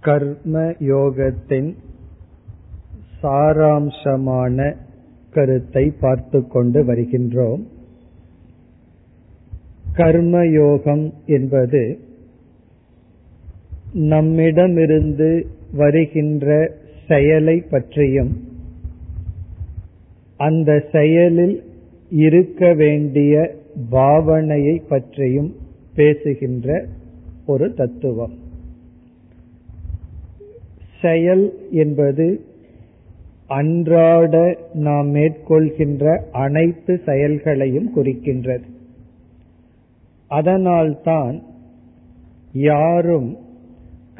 கர்ம யோகத்தின் சாராம்சமான கருத்தை பார்த்து கொண்டு வருகின்றோம். கர்மயோகம் என்பது நம்மிடமிருந்து வருகின்ற செயலை பற்றியும் அந்த செயலில் இருக்க வேண்டிய பாவனையை பற்றியும் பேசுகின்ற ஒரு தத்துவம். செயல் என்பது அன்றாட நாம் மேற்கொள்கின்ற அனைத்து செயல்களையும் குறிக்கின்றது. அதனால்தான் யாரும்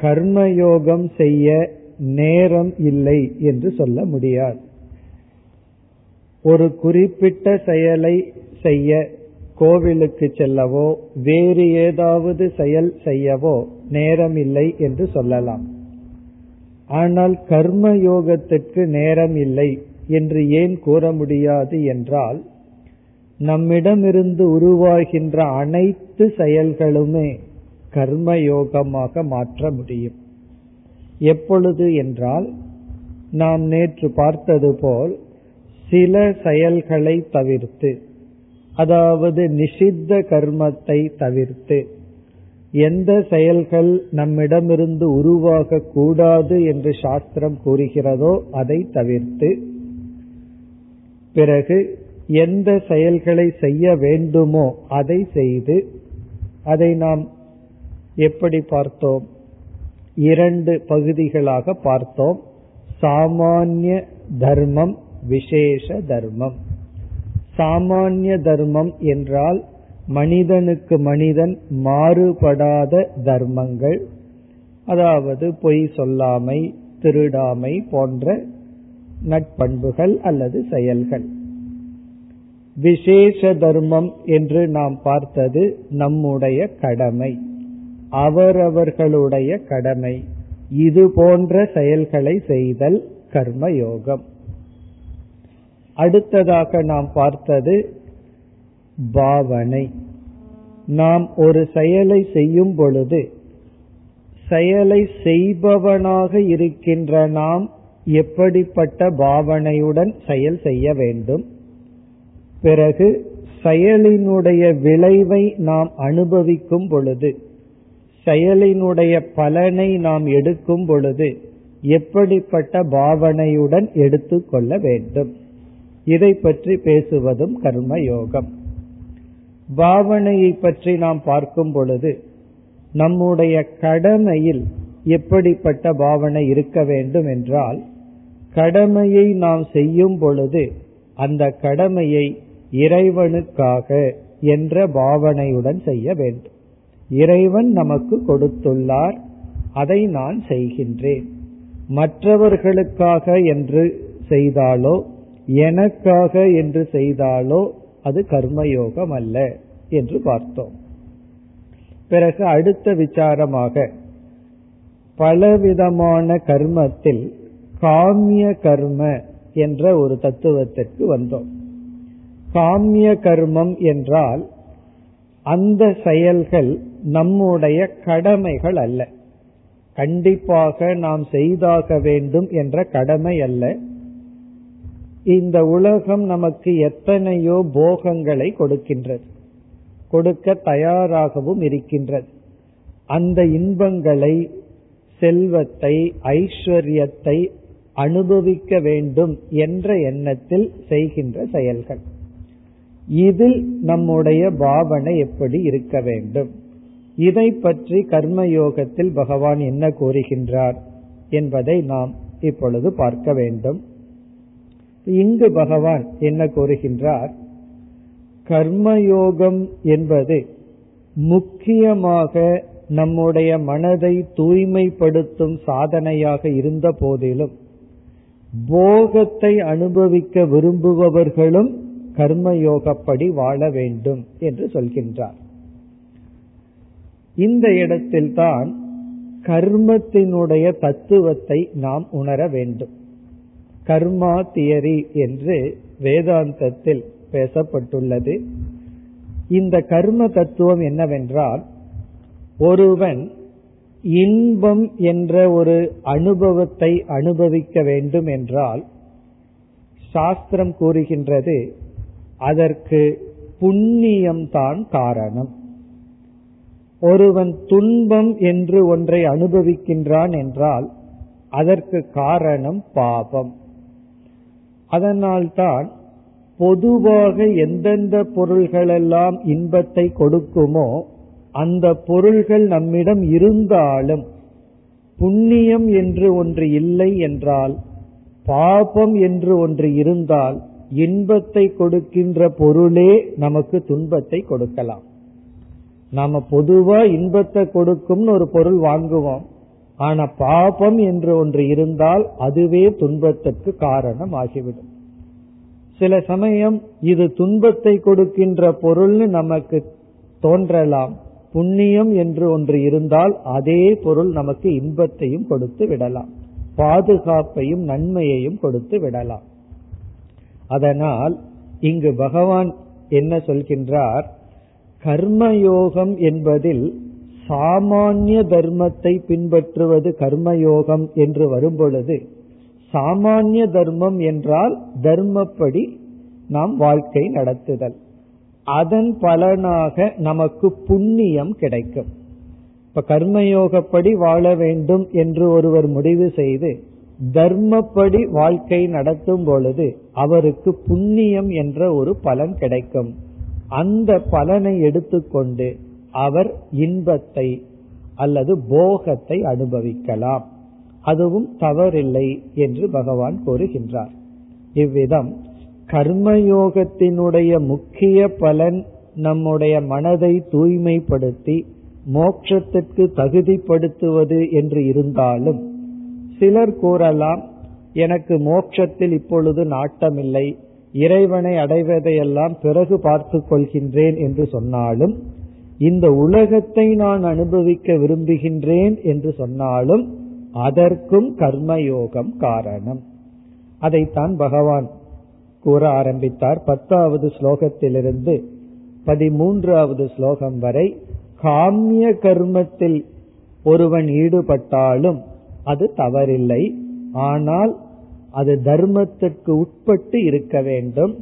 கர்மயோகம் செய்ய நேரம் இல்லை என்று சொல்ல முடியாது. ஒரு குறிப்பிட்ட செயலை செய்ய கோவிலுக்கு செல்லவோ வேறு ஏதாவது செயல் செய்யவோ நேரம் இல்லை என்று சொல்லலாம். ஆனால் கர்ம யோகத்திற்கு நேரம் இல்லை என்று ஏன் கூற முடியாது என்றால் நம்மிடமிருந்து உருவாகின்ற அனைத்து செயல்களுமே கர்ம யோகமாக மாற்ற முடியும். எப்பொழுது என்றால் நாம் நேற்று பார்த்தது போல் சில செயல்களை தவிர்த்து அதாவது நிஷித்த கர்மத்தை தவிர்த்து எந்த செயல்கள் நம்மிடமிருந்து உருவாக கூடாது என்று சாஸ்திரம் கூறுகிறதோ அதை தவிர்த்து பிறகு எந்த செயல்களை செய்ய வேண்டுமோ அதை செய்து அதை நாம் எப்படி பார்த்தோம்? இரண்டு பகுதிகளாக பார்த்தோம். சாமானிய தர்மம் விசேஷ தர்மம். சாமானிய தர்மம் என்றால் மனிதனுக்கு மனிதன் மாறுபடாத தர்மங்கள் அதாவது பொய் சொல்லாமை திருடாமை போன்ற நட்பண்புகள் அல்லது செயல்கள். விசேஷ தர்மம் என்று நாம் பார்த்தது நம்முடைய கடமை அவரவர்களுடைய கடமை. இது போன்ற செயல்களை செய்தல் கர்மயோகம். அடுத்ததாக நாம் பார்த்தது பாவனை. நாம் ஒரு செயலை செய்யும் பொழுது செயலை செய்பவனாக இருக்கின்ற நாம் எப்படிப்பட்ட பாவனையுடன் செயல் செய்ய வேண்டும்? பிறகு செயலினுடைய விளைவை நாம் அனுபவிக்கும் பொழுது செயலினுடைய பலனை நாம் எடுக்கும் பொழுது எப்படிப்பட்ட பாவனையுடன் எடுத்துக்கொள்ள வேண்டும்? இதை பற்றி பேசுவதும் கர்ம யோகம் பாவனையை பற்றி நாம் பார்க்கும் பொழுது நம்முடைய கடமையில் எப்படிப்பட்ட பாவனை இருக்க வேண்டும் என்றால் கடமையை நாம் செய்யும் பொழுது அந்த கடமையை இறைவனுக்காக என்ற பாவனையுடன் செய்ய வேண்டும். இறைவன் நமக்கு கொடுத்துள்ளார் அதை நான் செய்கின்றேன். மற்றவர்களுக்காக என்று செய்தாலோ எனக்காக என்று செய்தாலோ அது கர்மயோகம் அல்ல என்று பார்த்தோம். பிறகு அடுத்த விசாரமாக பலவிதமான கர்மத்தில் காமிய கர்ம என்ற ஒரு தத்துவத்திற்கு வந்தோம். காமிய கர்மம் என்றால் அந்த செயல்கள் நம்முடைய கடமைகள் அல்ல. கண்டிப்பாக நாம் செய்தாக வேண்டும் என்ற கடமை அல்ல. இந்த உலகம் நமக்கு எத்தனையோ போகங்களை கொடுக்கின்றது. கொடுக்க தயாராகவும் இருக்கின்றது. அந்த இன்பங்களை செல்வத்தை ஐஸ்வர்யத்தை அனுபவிக்க வேண்டும் என்ற எண்ணத்தில் செய்கின்ற செயல்கள். இதில் நம்முடைய பாவனை எப்படி இருக்க வேண்டும்? இதை பற்றி கர்மயோகத்தில் பகவான் என்ன கூறுகின்றார் என்பதை நாம் இப்பொழுது பார்க்க வேண்டும். இங்கு பகவான் என்ன கூறுகின்றார்? கர்மயோகம் என்பது முக்கியமாக நம்முடைய மனதை தூய்மைப்படுத்தும் சாதனையாக இருந்த போதிலும் போகத்தை அனுபவிக்க விரும்புபவர்களும் கர்மயோகப்படி வாழ வேண்டும் என்று சொல்கின்றார். இந்த இடத்தில்தான் கர்மத்தினுடைய தத்துவத்தை நாம் உணர வேண்டும். கர்மா தியரி என்று வேதாந்தத்தில் பேசப்பட்டுள்ளது. இந்த கர்ம தத்துவம் என்னவென்றால் ஒருவன் இன்பம் என்ற ஒரு அனுபவத்தை அனுபவிக்க வேண்டும் என்றால் சாஸ்திரம் கூறுகின்றது அதற்கு புண்ணியம்தான் காரணம். ஒருவன் துன்பம் என்று ஒன்றை அனுபவிக்கின்றான் என்றால் அதற்கு காரணம் பாபம். அதனால்தான் பொதுவாக எந்தெந்த பொருள்களெல்லாம் இன்பத்தை கொடுக்குமோ அந்த பொருள்கள் நம்மிடம் இருந்தாலும் புண்ணியம் என்று ஒன்று இல்லை என்றால் பாபம் என்று ஒன்று இருந்தால் இன்பத்தை கொடுக்கின்ற பொருளே நமக்கு துன்பத்தை கொடுக்கலாம். நாம பொதுவா இன்பத்தை கொடுக்கும்னு ஒரு பொருள் வாங்குவோம். ஆனா பாபம் என்று ஒன்று இருந்தால் அதுவே துன்பத்திற்கு காரணம் ஆகிவிடும் சில சமயம் இது துன்பத்தை கொடுக்கின்ற பொருள்னு நமக்கு தோன்றலாம். புண்ணியம் என்று ஒன்று இருந்தால் அதே பொருள் நமக்கு இன்பத்தையும் கொடுத்து விடலாம். பாதுகாப்பையும் நன்மையையும் கொடுத்து விடலாம். அதனால் இங்கு பகவான் என்ன சொல்கின்றார்? கர்மயோகம் என்பதில் சாமானிய தர்மத்தை பின்பற்றுவது கர்மயோகம் என்று வரும்பொழுது சாமானிய தர்மம் என்றால் தர்மப்படி நாம் வாழ்க்கை நடத்துதல். அதன் பலனாக நமக்கு புண்ணியம் கிடைக்கும். இப்ப கர்மயோகப்படி வாழ வேண்டும் என்று ஒருவர் முடிவு செய்து தர்மப்படி வாழ்க்கை நடத்தும் பொழுது அவருக்கு புண்ணியம் என்ற ஒரு பலன் கிடைக்கும். அந்த பலனை எடுத்துக்கொண்டு அவர் இன்பத்தை அல்லது போகத்தை அனுபவிக்கலாம். அதுவும் தவறில்லை என்று பகவான் கூறுகின்றார். இவ்விதம் கர்மயோகத்தினுடைய முக்கிய பலன் நம்முடைய மனதை தூய்மைப்படுத்தி மோட்சத்திற்கு தகுதிப்படுத்துவது என்று இருந்தாலும் சிலர் கூறலாம் எனக்கு மோட்சத்தில் இப்பொழுது நாட்டமில்லை இறைவனை அடைவதையெல்லாம் பிறகு பார்த்துக் கொள்கின்றேன் என்று சொன்னாலும் இந்த உலகத்தை நான் அனுபவிக்க விரும்புகின்றேன் என்று சொன்னாலும் அதற்கும் கர்மயோகம் காரணம். அதைத்தான் பகவான் கூற ஆரம்பித்தார். பத்தாவது ஸ்லோகத்திலிருந்து பதிமூன்றாவது ஸ்லோகம் வரை காமிய கர்மத்தில் ஒருவன் ஈடுபட்டாலும் அது தவறில்லை. ஆனால் அது தர்மத்திற்கு உட்பட்டு இருக்க வேண்டும்.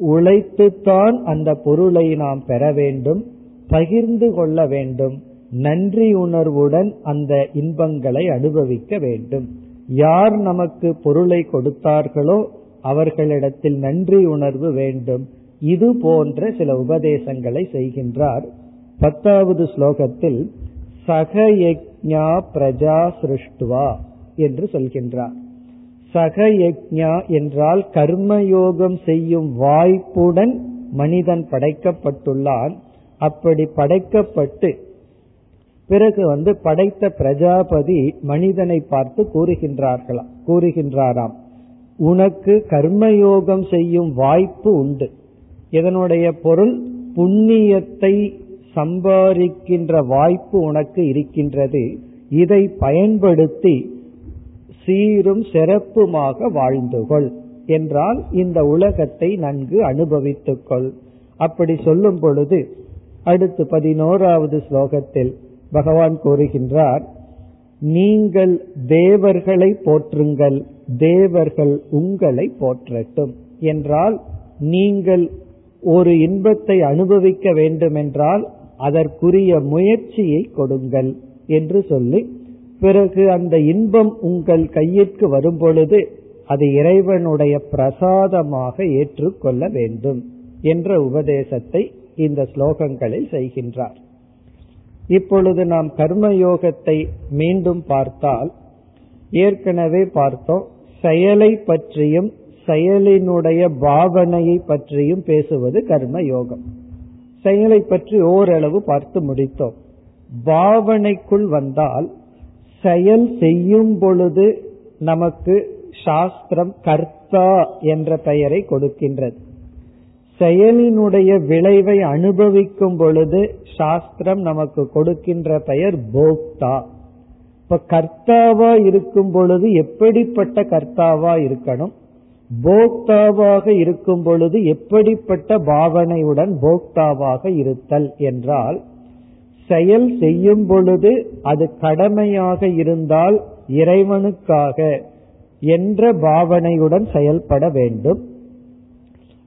உழைத்துத்தான் அந்த பொருளை நாம் பெற வேண்டும். பகிர்ந்து கொள்ள வேண்டும். நன்றி உணர்வுடன் அந்த இன்பங்களை அனுபவிக்க வேண்டும். யார் நமக்கு பொருளை கொடுத்தார்களோ அவர்களிடத்தில் நன்றி உணர்வு வேண்டும். இது போன்ற சில உபதேசங்களை செய்கின்றார். பத்தாவது ஸ்லோகத்தில் சகயஜா பிரஜா சிருஷ்டுவா என்று சொல்கின்றார். சகயஜா என்றால் கர்மயோகம் செய்யும் வாய்ப்புடன் மனிதன் படைக்கப்பட்டுள்ளான். அப்படி படைக்கப்பட்டு பிறகு வந்து படைத்த பிரஜாபதி மனிதனை பார்த்து கூறுகின்றார்களாம் கூறுகின்றாராம் உனக்கு கர்மயோகம் செய்யும் வாய்ப்பு உண்டு. இதனுடைய பொருள் புண்ணியத்தை சம்பாதிக்கின்ற வாய்ப்பு உனக்கு இருக்கின்றது. இதை பயன்படுத்தி சீரும் சிறப்புமாக வாழ்ந்துகொள் என்றால் இந்த உலகத்தை நன்கு அனுபவித்துக்கொள். அப்படி சொல்லும் பொழுது அடுத்து பதினோராவது ஸ்லோகத்தில் பகவான் கூறுகின்றார் நீங்கள் தேவர்களை போற்றுங்கள் தேவர்கள் உங்களை போற்றட்டும். என்றால் நீங்கள் ஒரு இன்பத்தை அனுபவிக்க வேண்டுமென்றால் அதற்குரிய முயற்சியை கொடுங்கள் என்று சொல்லி பிறகு அந்த இன்பம் உங்கள் கையிற்கு வரும் பொழுது அது இறைவனுடைய பிரசாதமாக ஏற்றுக்கொள்ள வேண்டும் என்ற உபதேசத்தை இந்த ஸ்லோகங்களில் செய்கின்றார். இப்பொழுது நாம் கர்மயோகத்தை மீண்டும் பார்த்தால் ஏற்கனவே பார்த்தோம் செயலை பற்றியும் செயலினுடைய பாவனையை பற்றியும் பேசுவது கர்ம யோகம் செயலை பற்றி ஓரளவு பார்த்து முடித்தோம். பாவனைக்குள் வந்தால் செயல் செய்யும் பொழுது நமக்கு சாஸ்திரம் கர்த்தா என்ற பெயரை கொடுக்கின்றது. செயலினுடைய விளைவை அனுபவிக்கும் பொழுது சாஸ்திரம் நமக்கு கொடுக்கின்ற பெயர் போக்தா. இப்ப கர்த்தாவா இருக்கும் பொழுது எப்படிப்பட்ட கர்த்தாவா இருக்கணும்? போக்தாவாக இருக்கும் பொழுது எப்படிப்பட்ட பாவனையுடன் போக்தாவாக இருத்தல் என்றால் செயல் செய்யும் பொழுது அது கடமையாக இருந்தால் இறைவனுக்காக என்ற பாவனையுடன் செயல்பட வேண்டும்.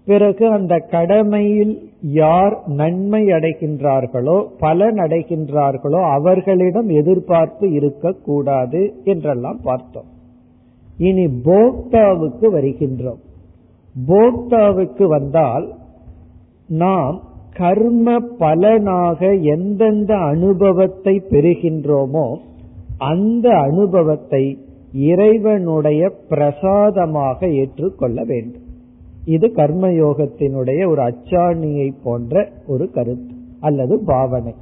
பிறகு அந்த கடமையில் யார் நன்மை அடைகின்றார்களோ பலன் அடைகின்றார்களோ அவர்களிடம் எதிர்பார்ப்பு இருக்கக்கூடாது என்றெல்லாம் பார்த்தோம். இனி போக்தாவுக்கு வருகின்றோம். போக்தாவுக்கு வந்தால் நாம் கர்ம பலனாக எந்தெந்த அனுபவத்தை பெறுகின்றோமோ அந்த அனுபவத்தை இறைவனுடைய பிரசாதமாக ஏற்றுக்கொள்ள வேண்டும். இது கர்மயோகத்தினுடைய ஒரு அச்சாணியை போன்ற ஒரு கருத்து அல்லது பாவனை.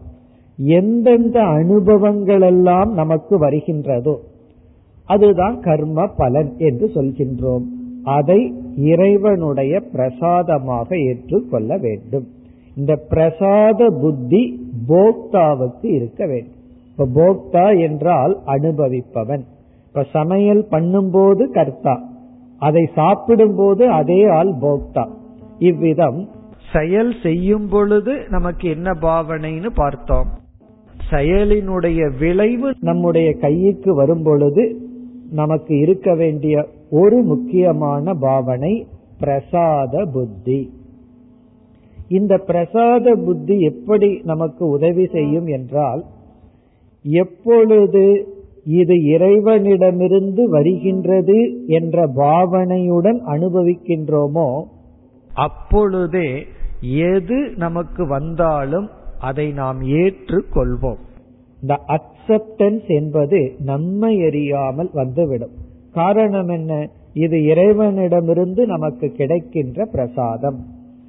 எந்தெந்த அனுபவங்கள் எல்லாம் நமக்கு வருகின்றதோ அதுதான் கர்ம பலன் என்று சொல்கின்றோம். அதை இறைவனுடைய பிரசாதமாக ஏற்றுக்கொள்ள வேண்டும். இந்த பிரசாத புத்தி போக்தாவுக்கு இருக்க வேண்டும். இப்ப போக்தா என்றால் அனுபவிப்பவன். இப்ப சமையல் பண்ணும்போது கர்த்தா அதை சாப்பிடும் போது அதே ஆள் போக்தா. இவ்விதம் செயல் செய்யும் பொழுது நமக்கு என்ன பாவனைன்னு பார்த்தோம். செயலினுடைய விளைவு நம்முடைய கைக்கு வரும் பொழுது நமக்கு இருக்க வேண்டிய ஒரு முக்கியமான பாவனை பிரசாத புத்தி. இந்த பிரசாத புத்தி எப்படி நமக்கு உதவி செய்யும் என்றால் எப்பொழுது இது இறைவனிடமிருந்து வருகின்றது என்ற பாவனையுடன் அனுபவிக்கின்றோமோ? அப்பொழுதே எது நமக்கு வந்தாலும் அதை நாம் ஏற்றுக்கொள்வோம். இந்த அக்செப்டன்ஸ் என்பது நம்மை எறியாமல் வந்துவிடும். காரணம் என்ன? இது இறைவனிடமிருந்து நமக்கு கிடைக்கின்ற பிரசாதம்.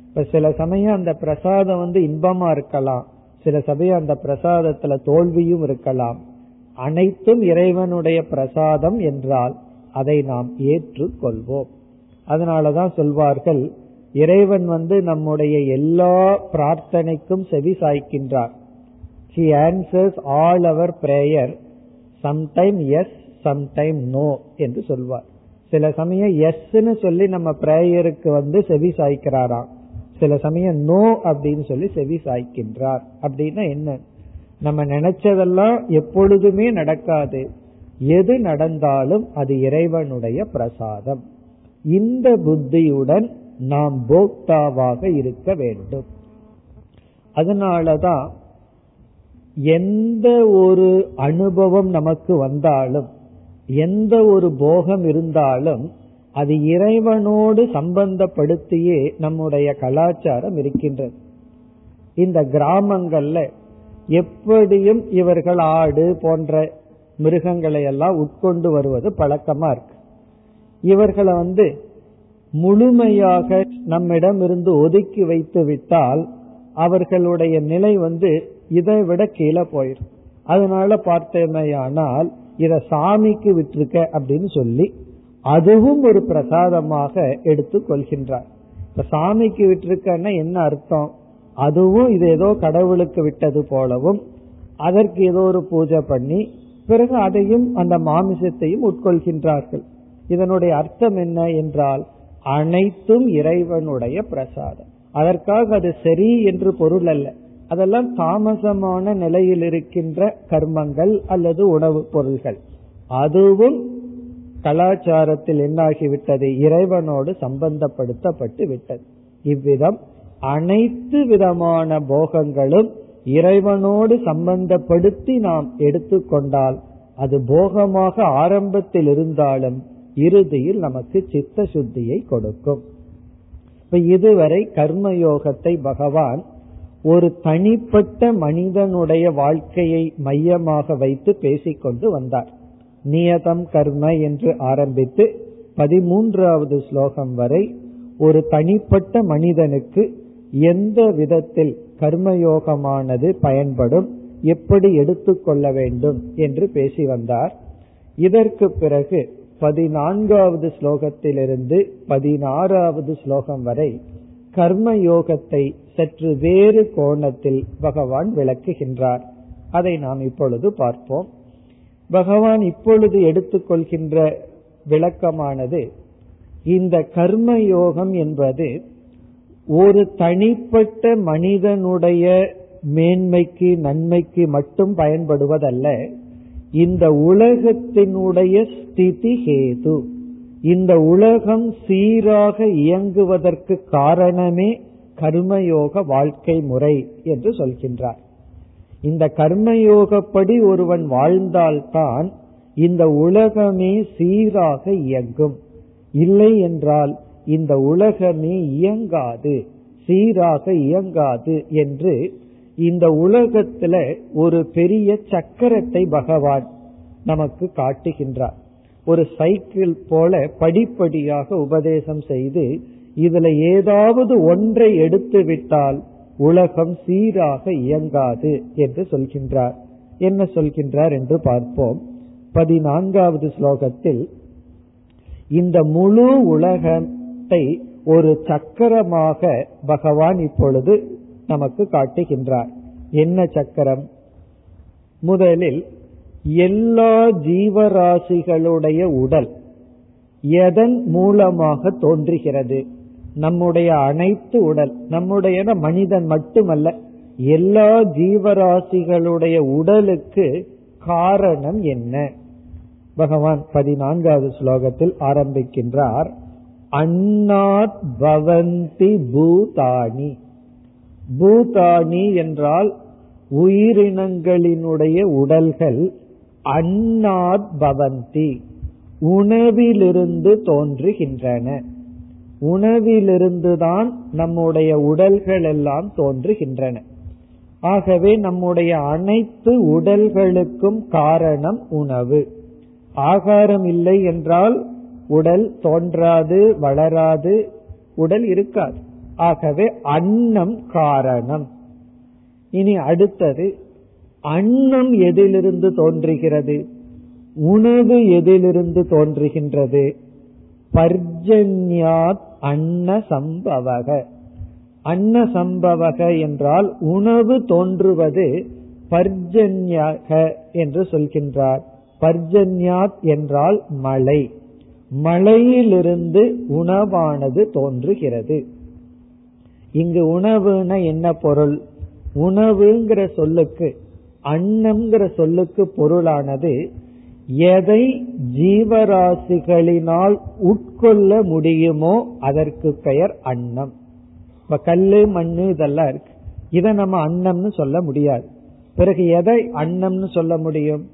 இப்ப சில சமயம் அந்த பிரசாதம் வந்து இன்பமா இருக்கலாம். சில சமயம் அந்த பிரசாதத்துல தோல்வியும் இருக்கலாம். அனைத்தும் இறைவனுடைய பிரசாதம் என்றால் அதை நாம் ஏற்றுக்கொள்வோம். அதனாலதான் சொல்வார்கள் இறைவன் வந்து நம்முடைய எல்லா பிரார்த்தனைக்கும் செவி சாய்க்கின்றார். He answers all our prayer sometime yes sometime no என்று சொல்வார். சில சமயம் எஸ்ன்னு சொல்லி நம்ம பிரேயருக்கு வந்து செவி சாய்க்கிறாராம். சில சமயம் நோ அப்படின்னு சொல்லி செவி சாய்க்கின்றார். அப்படின்னா என்ன? நம்ம நினைச்சதெல்லாம் எப்பொழுதுமே நடக்காது. எது நடந்தாலும் அது இறைவனுடைய பிரசாதம். இந்த புத்தியுடன் நாம் போக்தாவாக இருக்க வேண்டும். அதனாலதான் எந்த ஒரு அனுபவம் நமக்கு வந்தாலும் எந்த ஒரு போகம் இருந்தாலும் அது இறைவனோடு சம்பந்தப்படுத்தியே நம்முடைய கலாச்சாரம் இருக்கின்றது. இந்த கிராமங்கள்ல எப்படியும் இவர்கள் ஆடு போன்ற மிருகங்களை எல்லாம் உட்கொண்டு வருவது பழக்கமா இருக்கு. இவர்களை வந்து முழுமையாக நம்மிடம் இருந்து ஒதுக்கி வைத்து விட்டால் அவர்களுடைய நிலை வந்து இதை விட கீழே போயிடும் அதனால பார்த்தேமையானால் இத சாமிக்கு விட்டுருக்க அப்படின்னு சொல்லி அதுவும் ஒரு பிரசாதமாக எடுத்து கொள்கின்றார். இப்ப சாமிக்கு விட்டுருக்கன்னா என்ன அர்த்தம்? அதுவும் இது ஏதோ கடவுளுக்கு விட்டது போலவும் அதற்கு ஏதோ ஒரு பூஜை பண்ணி பிறகு அதையும் அந்த மாமிசத்தையும் உட்கொள்கின்றார்கள். இதனுடைய அர்த்தம் என்ன என்றால் அனைத்தும் இறைவனுடைய பிரசாதம். அதற்காக அது சரி என்று பொருள் அல்ல. அதெல்லாம் தாமசமான நிலையில் இருக்கின்ற கர்மங்கள் அல்லது உணவுப் பொருள்கள். அதுவும் கலாச்சாரத்தில் என்னாகிவிட்டது? இறைவனோடு சம்பந்தப்படுத்தப்பட்டு விட்டது. இவ்விதம் அனைத்து விதமான போகங்களும் இறைவனோடு சம்பந்தப்படுத்தி நாம் எடுத்துக்கொண்டால் அது போகமாக ஆரம்பத்தில் இருந்தாலும் இறுதியில் நமக்கு சித்த சுத்தியை கொடுக்கும். இப்ப இதுவரை கர்மயோகத்தை பகவான் ஒரு தனிப்பட்ட மனிதனுடைய வாழ்க்கையை மையமாக வைத்து பேசிக்கொண்டு வந்தார். நியதம் கர்ம என்று ஆரம்பித்து பதிமூன்றாவது ஸ்லோகம் வரை ஒரு தனிப்பட்ட மனிதனுக்கு எந்த விதத்தில் கர்மயோகமானது பயன்படும் எப்படி எடுத்துக்கொள்ள வேண்டும் என்று பேசி வந்தார். இதற்கு பிறகு பதினான்காவது ஸ்லோகத்திலிருந்து பதினாறாவது ஸ்லோகம் வரை கர்ம யோகத்தை சற்று வேறு கோணத்தில் பகவான் விளக்குகின்றார். அதை நாம் இப்பொழுது பார்ப்போம். பகவான் இப்பொழுது எடுத்துக்கொள்கின்ற விளக்கமானது இந்த கர்ம யோகம் என்பது ஒரு தனிப்பட்ட மனிதனுடைய மேன்மைக்கு நன்மைக்கு மட்டும் பயன்படுவதல்ல. இந்த உலகத்தினுடைய ஸ்திதி ஹேது. இந்த உலகம் சீராக இயங்குவதற்கு காரணமே கர்மயோக வாழ்க்கை முறை என்று சொல்கின்றார். இந்த கர்மயோகப்படி ஒருவன் வாழ்ந்தால்தான் இந்த உலகமே சீராக இயங்கும். இல்லை என்றால் இந்த உலகமே இயங்காது சீராக இயங்காது என்று இந்த உலகத்துல ஒரு பெரிய சக்கரத்தை பகவான் நமக்கு காட்டுகின்றார். ஒரு சைக்கிள் போல படிப்படியாக உபதேசம் செய்து இதுல ஏதாவது ஒன்றை எடுத்து விட்டால் உலகம் சீராக இயங்காது என்று சொல்கின்றார். என்ன சொல்கின்றார் என்று பார்ப்போம். பதினான்காவது ஸ்லோகத்தில் இந்த முழு உலகம் உலகத்தை ஒரு சக்கரமாக பகவான் இப்பொழுது நமக்கு காட்டுகின்றார். என்ன சக்கரம்? முதலில் எல்லா ஜீவராசிகளுடைய உடல் எதன் மூலமாக தோன்றுகிறது? நம்முடைய அனைத்து உடல் நம்முடைய மனிதன் மட்டுமல்ல எல்லா ஜீவராசிகளுடைய உடலுக்கு காரணம் என்ன? பகவான் பதினான்காவது ஸ்லோகத்தில் ஆரம்பிக்கின்றார். அன்னாத் பவந்தி பூதானி. பூதானி என்றால் உயிரினங்களினுடைய உடல்கள் அன்னாத் பவந்தி. உணவிலிருந்து தோன்றுகின்றன. உணவிலிருந்துதான் நம்முடைய உடல்கள் எல்லாம் தோன்றுகின்றன. ஆகவே நம்முடைய அனைத்து உடல்களுக்கும் காரணம் உணவு. ஆகாரம் இல்லை என்றால் உடல் தோன்றாது வளராது உடல் இருக்காது. ஆகவே அன்னம் காரணம். இனி அடுத்தது அன்னம் எதிலிருந்து தோன்றுகிறது? உணவு எதிலிருந்து தோன்றுகின்றது? பர்ஜன்யாத் அன்ன சம்பவக. அன்ன சம்பவக என்றால் உணவு தோன்றுவது பர்ஜன்யாக என்று சொல்கின்றார். பர்ஜன்யாத் என்றால் மழை. மழையிலிருந்து உணவானது தோன்றுகிறது. இங்கு உணவுன என்ன பொருள்? உணவுங்கிற சொல்லுக்கு அன்னம்ங்கிற சொல்லுக்கு பொருளானது எதை ஜீவராசிகளினால் உட்கொள்ள முடியுமோ அதற்கு பெயர் அன்னம். இப்ப கல்லு மண்ணு இதெல்லாம் இருக்கு. இதை நம்ம அன்னம்னு சொல்ல முடியாது. பிறகு எதை அன்னம்னு சொல்ல முடியும்?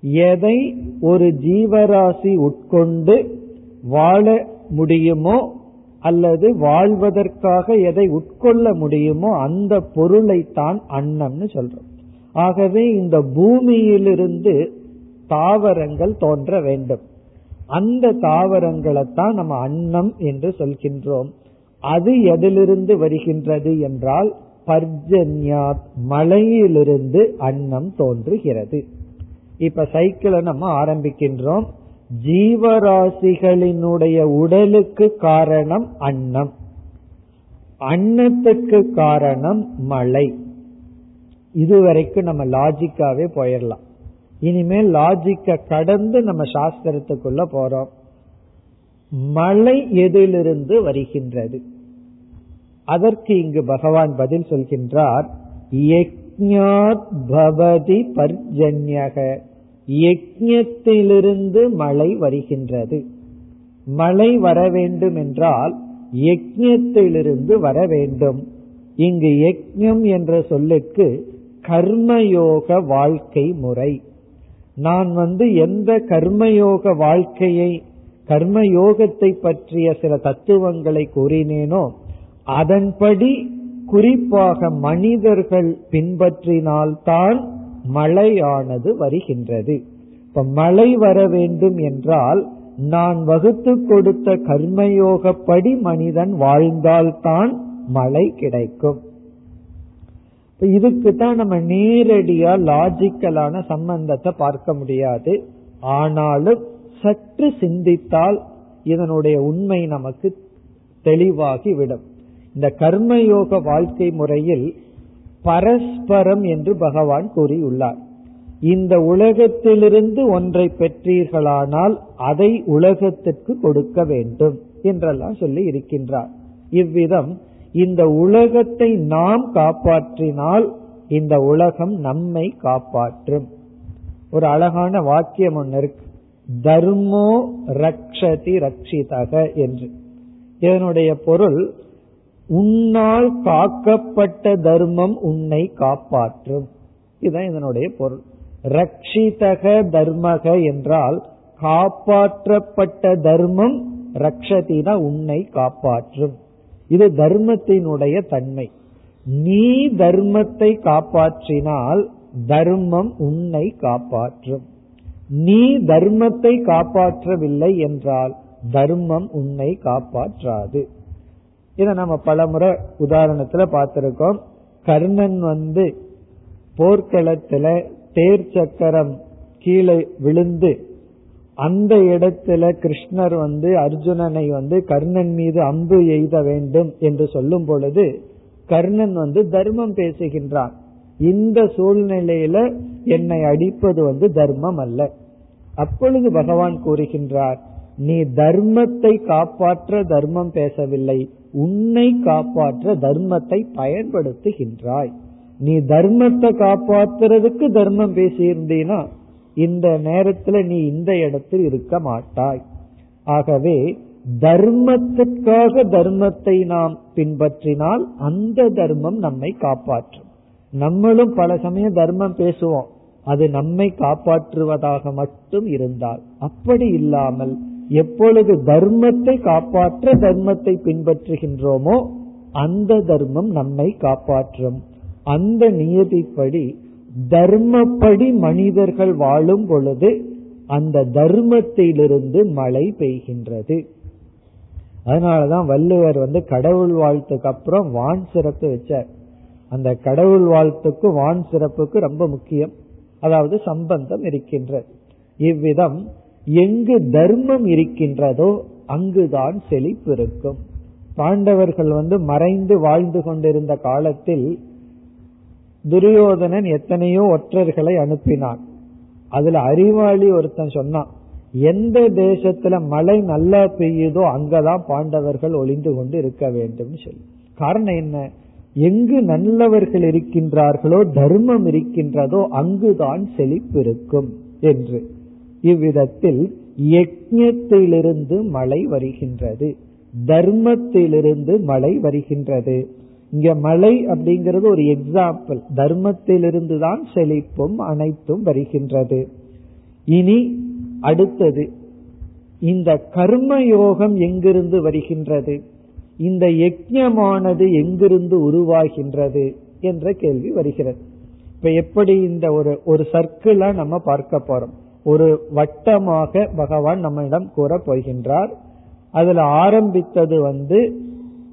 எதை ஒரு ஜீவராசி உட்கொண்டு வாழ முடியுமோ அல்லது வாழ்வதற்காக எதை உட்கொள்ள முடியுமோ அந்த பொருளைத்தான் அன்னம்னு சொல்றோம். ஆகவே இந்த பூமியிலிருந்து தாவரங்கள் தோன்ற வேண்டும். அந்த தாவரங்களைத்தான் நம்ம அன்னம் என்று சொல்கின்றோம். அது எதிலிருந்து வருகின்றது என்றால் பர்ஜன்யாத் மழையிலிருந்து அன்னம் தோன்றுகிறது. இப்ப சைக்கிளை நம்ம ஆரம்பிக்கின்றோம். ஜீவராசிகளினுடைய உடலுக்கு காரணம் அன்னம். அன்னத்துக்கு காரணம் மழை. இதுவரைக்கும் நம்ம லாஜிக்காவே போயிடலாம் இனிமேல் லாஜிக்க கடந்து நம்ம சாஸ்திரத்துக்குள்ள போறோம். மழை எதிலிருந்து வருகின்றது? அதற்கு இங்கு பகவான் பதில் சொல்கின்றார் பவதி பர்ஜன்யக. யஜ்யத்திலிருந்து மழை வருகின்றது. மழை வர வேண்டும் என்றால் யஜ்யத்திலிருந்து வர வேண்டும். இங்கு யஜ்யம் என்ற சொல்லுக்கு கர்மயோக வாழ்க்கை முறை. நான் வந்து எந்த கர்மயோக வாழ்க்கையை கர்மயோகத்தை பற்றிய சில தத்துவங்களை கூறினேனோ அதன்படி குறிப்பாக மனிதர்கள் பின்பற்றினால்தான் மழையானது வருகின்றது. இப்ப மழை வர வேண்டும் என்றால் நான் வகுத்து கொடுத்த கர்மயோகப்படி மனிதன் வாழ்ந்தால்தான் மழை கிடைக்கும். இதுக்கு தான் நம்ம நேரடியா லாஜிக்கலான சம்பந்தத்தை பார்க்க முடியாது. ஆனாலும் சற்று சிந்தித்தால் இதனுடைய உண்மை நமக்கு தெளிவாகிவிடும். இந்த கர்மயோக வாழ்க்கை முறையில் பரஸ்பரம் என்று பகவான் கூறியுள்ளார். இந்த உலகத்திலிருந்து ஒன்றை பெற்றீர்களானால் அதை உலகத்திற்கு கொடுக்க வேண்டும் என்றெல்லாம் சொல்லி இருக்கின்றார். இவ்விதம் இந்த உலகத்தை நாம் காப்பாற்றினால் இந்த உலகம் நம்மை காப்பாற்றும். ஒரு அழகான வாக்கியம் ஒன்று இருக்கு. தர்மோ ரக்ஷதி ரக்ஷிதக என்று. இதனுடைய பொருள் உன்னால் காக்கப்பட்ட தர்மம் உன்னை காப்பாற்றும். இதுதான் இதனுடைய பொருள். ரக்ஷிதக தர்மக என்றால் காப்பாற்றப்பட்ட தர்மம் ரக்ஷதினா உன்னை காப்பாற்றும். இது தர்மத்தினுடைய தன்மை. நீ தர்மத்தை காப்பாற்றினால் தர்மம் உன்னை காப்பாற்றும். நீ தர்மத்தை காப்பாற்றவில்லை என்றால் தர்மம் உன்னை காப்பாற்றாது. இதை நம்ம பலமுறை உதாரணத்துல பார்த்திருக்கோம். கர்ணன் வந்து போர்க்களத்துல தேர் சக்கரம் கீழே விழுந்து அந்த இடத்துல கிருஷ்ணர் வந்து அர்ஜுனனை வந்து கர்ணன் மீது அம்பு எய்த வேண்டும் என்று சொல்லும் பொழுது கர்ணன் வந்து தர்மம் பேசுகின்றான். இந்த சூழ்நிலையில என்னை அடிப்பது வந்து தர்மம் அல்ல. அப்பொழுது பகவான் கூறுகின்றார் நீ தர்மத்தை காப்பாற்ற தர்மம் பேசவில்லை. உன்னை காப்பாற்ற தர்மத்தை பயன்படுத்துகின்றாய். நீ தர்மத்தை காப்பாற்றுறதுக்கு தர்மம் பேசியிருந்தீனா இந்த நேரத்துல நீ இந்த இடத்தில் இருக்க மாட்டாய். ஆகவே தர்மத்திற்காக தர்மத்தை நாம் பின்பற்றினால் அந்த தர்மம் நம்மை காப்பாற்றும். நம்மளும் பல சமயம் தர்மம் பேசுவோம். அது நம்மை காப்பாற்றுவதாக மட்டும் இருந்தால் அப்படி இல்லாமல் எப்பொழுது தர்மத்தை காப்பாற்ற தர்மத்தை பின்பற்றுகின்றோமோ அந்த தர்மம் நம்மை காப்பாற்றும். அந்த நியதிப்படி தர்மப்படி மனிதர்கள் வாழும் பொழுது அந்த தர்மத்திலிருந்து மழை பெய்கின்றது. அதனாலதான் வள்ளுவர் வந்து கடவுள் வாழ்த்துக்கு அப்புறம் வான் சிறப்பு வச்சார். அந்த கடவுள் வாழ்த்துக்கு வான் சிறப்புக்கு ரொம்ப முக்கியம். அதாவது சம்பந்தம் இருக்கின்றது. இவ்விதம் எங்கு தர்மம் இருக்கின்றதோ அங்குதான் செழிப்பு இருக்கும். பாண்டவர்கள் வந்து மறைந்து வாழ்ந்து கொண்டிருந்த காலத்தில் துரியோதனன் எத்தனையோ ஒற்றர்களை அனுப்பினான். அதுல அறிவாளி ஒருத்தன் சொன்னான் எந்த தேசத்துல மழை நல்லா பெய்யுதோ அங்கதான் பாண்டவர்கள் ஒளிந்து கொண்டு இருக்க வேண்டும் சொல்லி. காரணம் என்ன? எங்கு நல்லவர்கள் இருக்கின்றார்களோ தர்மம் இருக்கின்றதோ அங்குதான் செழிப்பு இருக்கும் என்று. இவ்விதத்தில் யஜ்யத்திலிருந்து மழை வருகின்றது. தர்மத்திலிருந்து மழை வருகின்றது. இங்க மழை அப்படிங்கிறது ஒரு எக்ஸாம்பிள் தர்மத்திலிருந்து தான் செழிப்பும் அனைத்தும் வருகின்றது. இனி அடுத்தது இந்த கர்ம யோகம் எங்கிருந்து வருகின்றது? இந்த யஜ்யமானது எங்கிருந்து உருவாகின்றது என்ற கேள்வி வருகிறது. இப்ப எப்படி இந்த ஒரு ஒரு சர்க்கிளா நம்ம பார்க்க போறோம். ஒரு வட்டமாக பகவான் நம்மிடம் கூற போகின்றார். அதுல ஆரம்பித்தது வந்து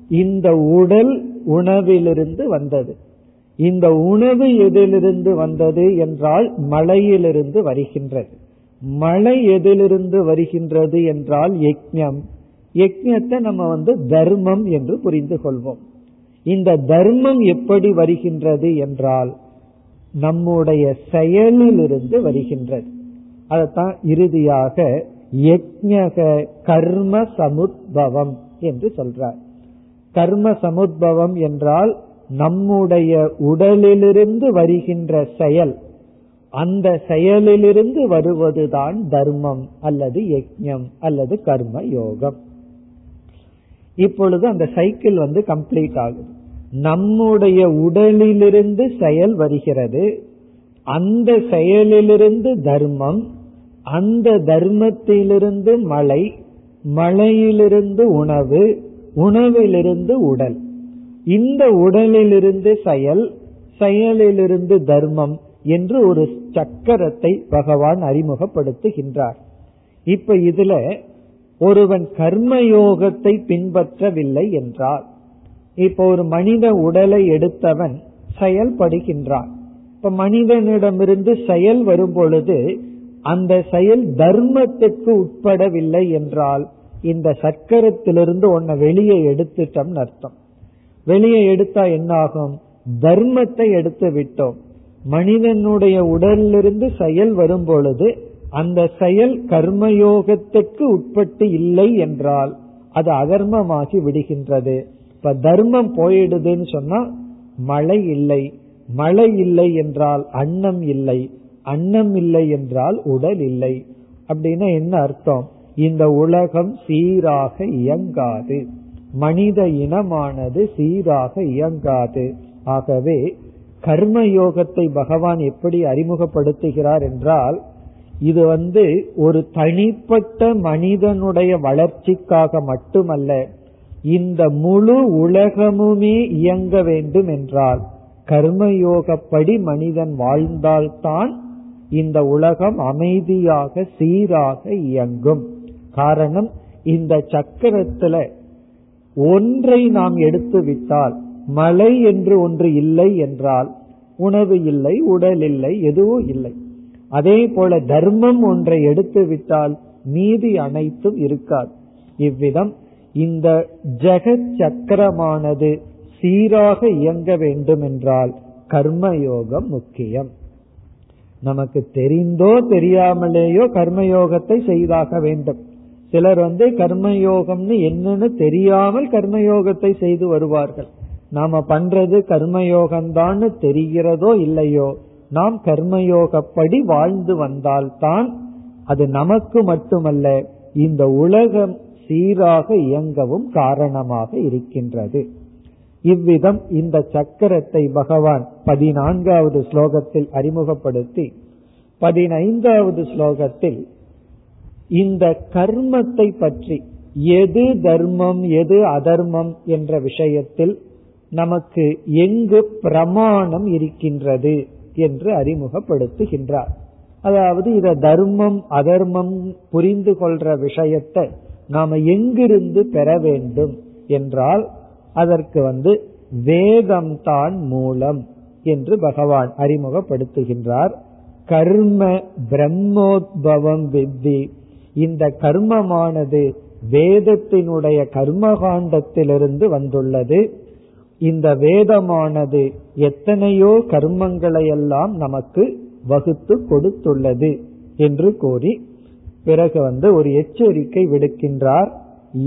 இந்த உடல் உணவிலிருந்து வந்தது. இந்த உணவு எதிலிருந்து வந்தது என்றால் மலையிலிருந்து வருகின்றது. மழை எதிலிருந்து வருகின்றது என்றால் யஜ்யம் யஜ்யத்தை நம்ம வந்து தர்மம் என்று புரிந்து கொள்வோம். இந்த தர்மம் எப்படி வருகின்றது என்றால் நம்முடைய செயலிலிருந்து வருகின்றது. அதைத்தான் இறுதியாக யஜ்ஞக கர்ம சமுத்பவம் என்று சொல்றார். கர்ம சமுத்பவம் என்றால் நம்முடைய உடலிலிருந்து வருகின்ற செயல் அந்த செயலிலிருந்து வருவதுதான் தர்மம் அல்லது யஜ்யம் அல்லது கர்ம யோகம். இப்பொழுது அந்த சைக்கிள் வந்து கம்ப்ளீட் ஆகுது. நம்முடைய உடலிலிருந்து செயல் வருகிறது அந்த செயலிலிருந்து தர்மம் அந்த தர்மத்திலிருந்து மழை மழையிலிருந்து உணவு உணவிலிருந்து உடல். இந்த உடலிலிருந்து செயல் செயலிலிருந்து தர்மம் என்று ஒரு சக்கரத்தை பகவான் அறிமுகப்படுத்துகின்றார். இப்ப இதுல ஒருவன் கர்மயோகத்தை பின்பற்றவில்லை என்றால் இப்ப ஒரு மனித உடலை எடுத்தவன் செயல்படுகின்றான். இப்ப மனிதனிடமிருந்து செயல் வரும் பொழுது அந்த செயல் தர்மத்துக்கு உட்படவில்லை என்றால் இந்த சக்கரத்திலிருந்து உன்னை வெளியே எடுத்துட்டோம்னு அர்த்தம். வெளியே எடுத்தா என்ன ஆகும் தர்மத்தை எடுத்து விட்டோம். மனிதனுடைய உடலிலிருந்து செயல் வரும் பொழுது அந்த செயல் கர்மயோகத்துக்கு உட்பட்டு இல்லை என்றால் அது அதர்மமாகி விடுகின்றது. இப்ப தர்மம் போயிடுதுன்னு சொன்னா மழை இல்லை. மழை இல்லை என்றால் அன்னம் இல்லை. அன்னம் இல்லை என்றால் உடல் இல்லை. அப்படின்னா என்ன அர்த்தம்? இந்த உலகம் சீராக இயங்காது. மனித இனமானது சீராக இயங்காது. ஆகவே கர்மயோகத்தை பகவான் எப்படி அறிமுகப்படுத்துகிறார் என்றால் இது வந்து ஒரு தனிப்பட்ட மனிதனுடைய வளர்ச்சிக்காக மட்டுமல்ல இந்த முழு உலகமுமே இயங்க வேண்டும் என்றால் கர்மயோகப்படி மனிதன் வாழ்ந்தால்தான் இந்த உலகம் அமைதியாக சீராக இயங்கும். காரணம் இந்த சக்கரத்துல ஒன்றை நாம் எடுத்து விட்டால் மழை என்று ஒன்று இல்லை என்றால் உணவு இல்லை உடல் இல்லை எதுவும் இல்லை. அதே போல தர்மம் ஒன்றை எடுத்து விட்டால் மீதி அனைத்தும் இருக்காது. இவ்விதம் இந்த ஜெகத் சக்கரமானது சீராக இயங்க வேண்டும் என்றால் கர்மயோகம் முக்கியம். நமக்கு தெரிந்தோ தெரியாமலேயோ கர்மயோகத்தை செய்தாக வேண்டும். சிலர் வந்து கர்மயோகம்னு என்னன்னு தெரியாமல் கர்மயோகத்தை செய்து வருவார்கள். நாம பண்றது கர்மயோகம்தான்னு தெரிகிறதோ இல்லையோ நாம் கர்மயோகப்படி வாழ்ந்து வந்தால்தான் அது நமக்கு மட்டுமல்ல இந்த உலகம் சீராக இயங்கவும் காரணமாக இருக்கின்றது. இவ்விதம் இந்த சக்கரத்தை பகவான் பதினான்காவது ஸ்லோகத்தில் அறிமுகப்படுத்தி பதினைந்தாவது ஸ்லோகத்தில் இந்த கர்மத்தை பற்றி எது தர்மம் எது அதர்மம் என்ற விஷயத்தில் நமக்கு எங்கு பிரமாணம் இருக்கின்றது என்று அறிமுகப்படுத்துகின்றார். அதாவது இத தர்மம் அதர்மம் புரிந்து கொள்ற விஷயத்தை நாம எங்கிருந்து பெற வேண்டும் என்றால் அதற்கு வந்து வேதம்தான் மூலம் என்று பகவான் அறிமுகப்படுத்துகின்றார். கர்ம பிரம்மோத்பவம் வித்தி. இந்த கர்மமானது வேதத்தினுடைய கர்மகாண்டத்திலிருந்து வந்துள்ளது. இந்த வேதமானது எத்தனையோ கர்மங்களையெல்லாம் நமக்கு வகுத்து கொடுத்துள்ளது என்று கூறி பிறகு வந்து ஒரு எச்சரிக்கை விடுக்கின்றார்.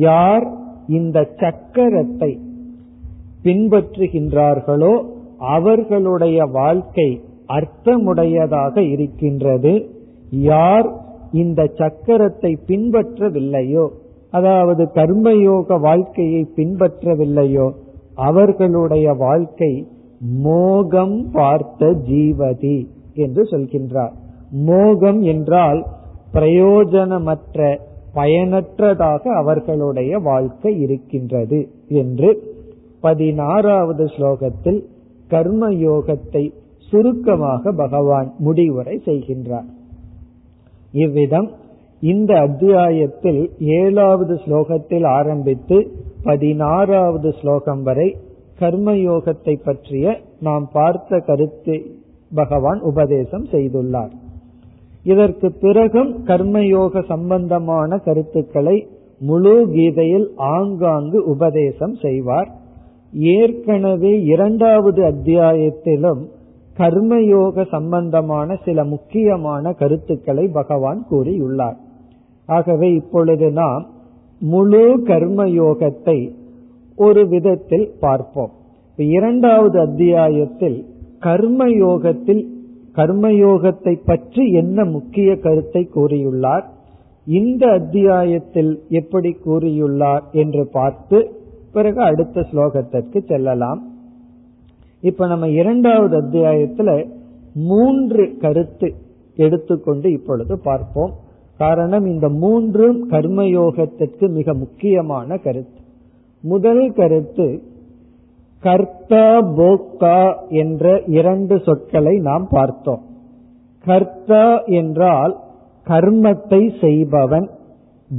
யார் இந்த சக்கரத்தை பின்பற்றுகின்றார்களோ அவர்களுடைய வாழ்க்கை அர்த்தமுடையதாக இருக்கின்றது. யார் இந்த சக்கரத்தை பின்பற்றவில்லையோ அதாவது கர்மயோக வாழ்க்கையை பின்பற்றவில்லையோ அவர்களுடைய வாழ்க்கை மோகம் பார்த்த ஜீவதி என்று சொல்கின்றார். மோகம் என்றால் பிரயோஜனமற்ற பயனற்றதாக அவர்களுடைய வாழ்க்கை இருக்கின்றது என்று பதினாறாவது ஸ்லோகத்தில் கர்மயோகத்தை சுருக்கமாக பகவான் முடிவுரை செய்கின்றார். இவ்விதம் இந்த அத்தியாயத்தில் ஏழாவது ஸ்லோகத்தில் ஆரம்பித்து பதினாறாவது ஸ்லோகம் வரை கர்மயோகத்தை பற்றிய நாம் பார்த்த கருத்தை பகவான் உபதேசம் செய்துள்ளார். இதற்கு பிறகும் கர்மயோக சம்பந்தமான கருத்துக்களை முழு கீதையில் ஆங்காங்கு உபதேசம் செய்வார். ஏற்கனவே இரண்டாவது அத்தியாயத்திலும் கர்மயோக சம்பந்தமான சில முக்கியமான கருத்துக்களை பகவான் கூறியுள்ளார். ஆகவே இப்பொழுது நாம் முழு கர்மயோகத்தை ஒரு விதத்தில் பார்ப்போம். இரண்டாவது அத்தியாயத்தில் கர்மயோகத்தில் கர்மயோகத்தை பற்றி என்ன முக்கிய கருத்தை கூறியுள்ளார்? இந்த அத்தியாயத்தில் எப்படி கூறியுள்ளார் என்று பார்த்து பிறகு அடுத்த ஸ்லோகத்திற்கு செல்லலாம். இப்ப நம்ம இரண்டாவது அத்தியாயத்துல மூன்று கருத்து எடுத்துக்கொண்டு இப்பொழுது பார்ப்போம். காரணம் இந்த மூன்றும் கர்மயோகத்திற்கு மிக முக்கியமான கருத்து. முதல் கருத்து கர்த்தா போக்தா என்ற இரண்டு சொற்களை நாம் பார்த்தோம். கர்த்தா என்றால் கர்மத்தை செய்பவன்.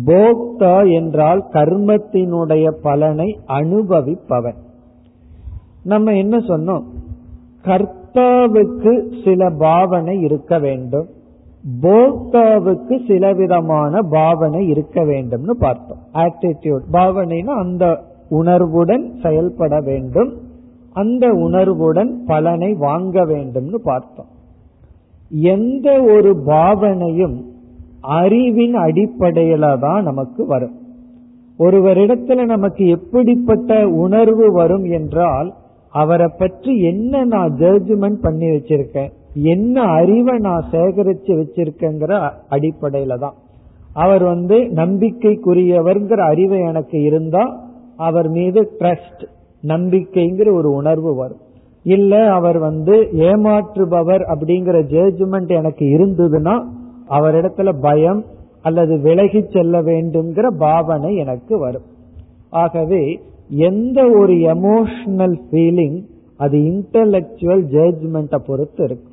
போக்தா என்றால் கர்மத்தினுடைய பலனை அனுபவிப்பவன். நம்ம என்ன சொன்னோம்? கர்த்தாவுக்கு சில பாவனை இருக்க வேண்டும். போக்தாவுக்கு சில விதமான பாவனை இருக்க வேண்டும்னு பார்த்தோம். ஆட்டிடியூட் பாவனைனா அந்த உணர்வுடன் செயல்பட வேண்டும். அந்த உணர்வுடன் பலனை வாங்க வேண்டும்னு பார்த்தோம். எந்த ஒரு பாவனையும் அறிவின் அடிப்படையில தான் நமக்கு வரும். ஒருவரிடத்துல நமக்கு எப்படிப்பட்ட உணர்வு வரும் என்றால் அவரை பற்றி என்ன நான் ஜட்ஜ்மெண்ட் பண்ணி வச்சிருக்கேன் என்ன அறிவை நான் சேகரிச்சு வச்சிருக்கேங்கிற அடிப்படையில தான் அவர் வந்து நம்பிக்கைக்குரியவர்ங்கிற அறிவு எனக்கு இருந்தா அவர் மீது ட்ரஸ்ட் நம்பிக்கைங்கிற ஒரு உணர்வு வரும். இல்ல அவர் வந்து ஏமாற்றுபவர் அப்படிங்கிற ஜட்ஜ்மெண்ட் எனக்கு இருந்ததுன்னா அவரிடத்துல பயம் அல்லது விலகி செல்ல வேண்டும்ங்கிற பாவனை எனக்கு வரும். ஆகவே எந்த ஒரு எமோஷனல் ஃபீலிங் அது இன்டலெக்சுவல் ஜட்ஜ்மெண்ட்டை பொறுத்து இருக்கு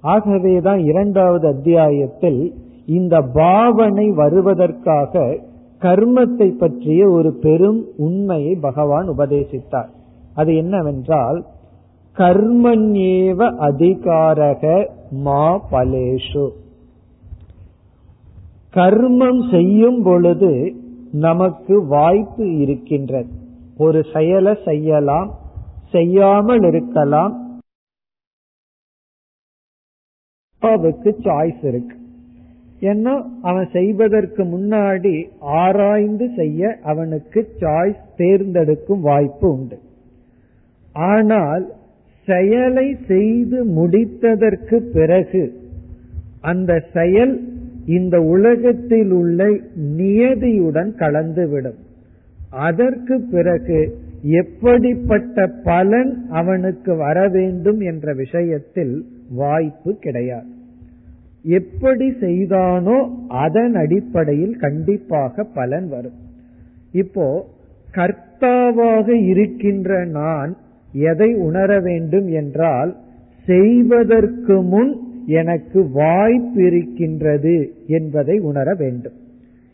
ஆகவேதான் இரண்டாவது அத்தியாயத்தில் இந்த பாவனை வருவதற்காக கர்மத்தை பற்றிய ஒரு பெரும் உண்மையை பகவான் உபதேசித்தார். அது என்னவென்றால் கர்மண்யேவ அதிகாரக மா பலேஷு. கர்மம் செய்யும் பொழுது நமக்கு வாய்ப்பு இருக்கின்றது. ஒரு செயலை செய்யலாம் செய்யாமல் இருக்கலாம். அவருக்கு சாய்ஸ் இருக்கு. ஏன்னா அவன் செய்வதற்கு முன்னாடி ஆராய்ந்து செய்ய அவனுக்கு சாய்ஸ் தேர்ந்தெடுக்கும் வாய்ப்பு உண்டு. ஆனால் செயலை செய்து முடித்ததற்கு பிறகு அந்த செயல் இந்த உலகத்தில் உள்ள நியதியுடன் கலந்துவிடும். அதற்கு பிறகு எப்படிப்பட்ட பலன் அவனுக்கு வர வேண்டும் என்ற விஷயத்தில் வாய்ப்பு கிடையாது. எப்படி செய்தானோ அதன் அடிப்படையில் கண்டிப்பாக பலன் வரும். இப்போ கர்த்தாவாக இருக்கின்ற நான் எதை உணர வேண்டும் என்றால் செய்வதற்கு முன் எனக்கு வாய்ப்பு இருக்கின்றது என்பதை உணர வேண்டும்.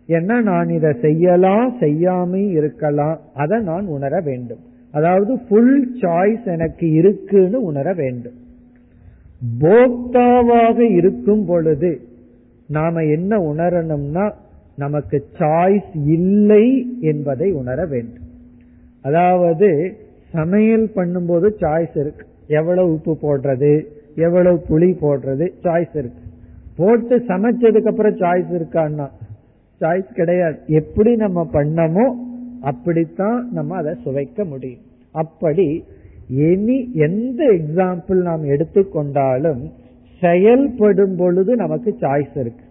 ஏன்னா நான் இதை செய்யலாம் செய்யாம இருக்கலாம் அதை நான் உணர வேண்டும். அதாவது ஃபுல் சாய்ஸ் எனக்கு இருக்குன்னு உணர வேண்டும். போக்தாவாக இருக்கும் பொழுது நாம என்ன உணரணும்னா நமக்கு சாய்ஸ் இல்லை என்பதை உணர வேண்டும். அதாவது சமையல் பண்ணும்போது சாய்ஸ் இருக்கு. எவ்வளவு உப்பு போடுறது? எவ்வளவு புளி போடுறது? சாய்ஸ் இருக்கு. போட்டு சமைச்சதுக்கு அப்புறம் சாய்ஸ் இருக்கான்னா? சாய்ஸ் கிடையாது. எப்படி நம்ம பண்ணமோ அப்படித்தான் நம்ம அதை சுவைக்க முடியும். அப்படி எனி எந்த எக்ஸாம்பிள் நாம் எடுத்துக்கொண்டாலும் செயல்படும் பொழுது நமக்கு சாய்ஸ் இருக்கு.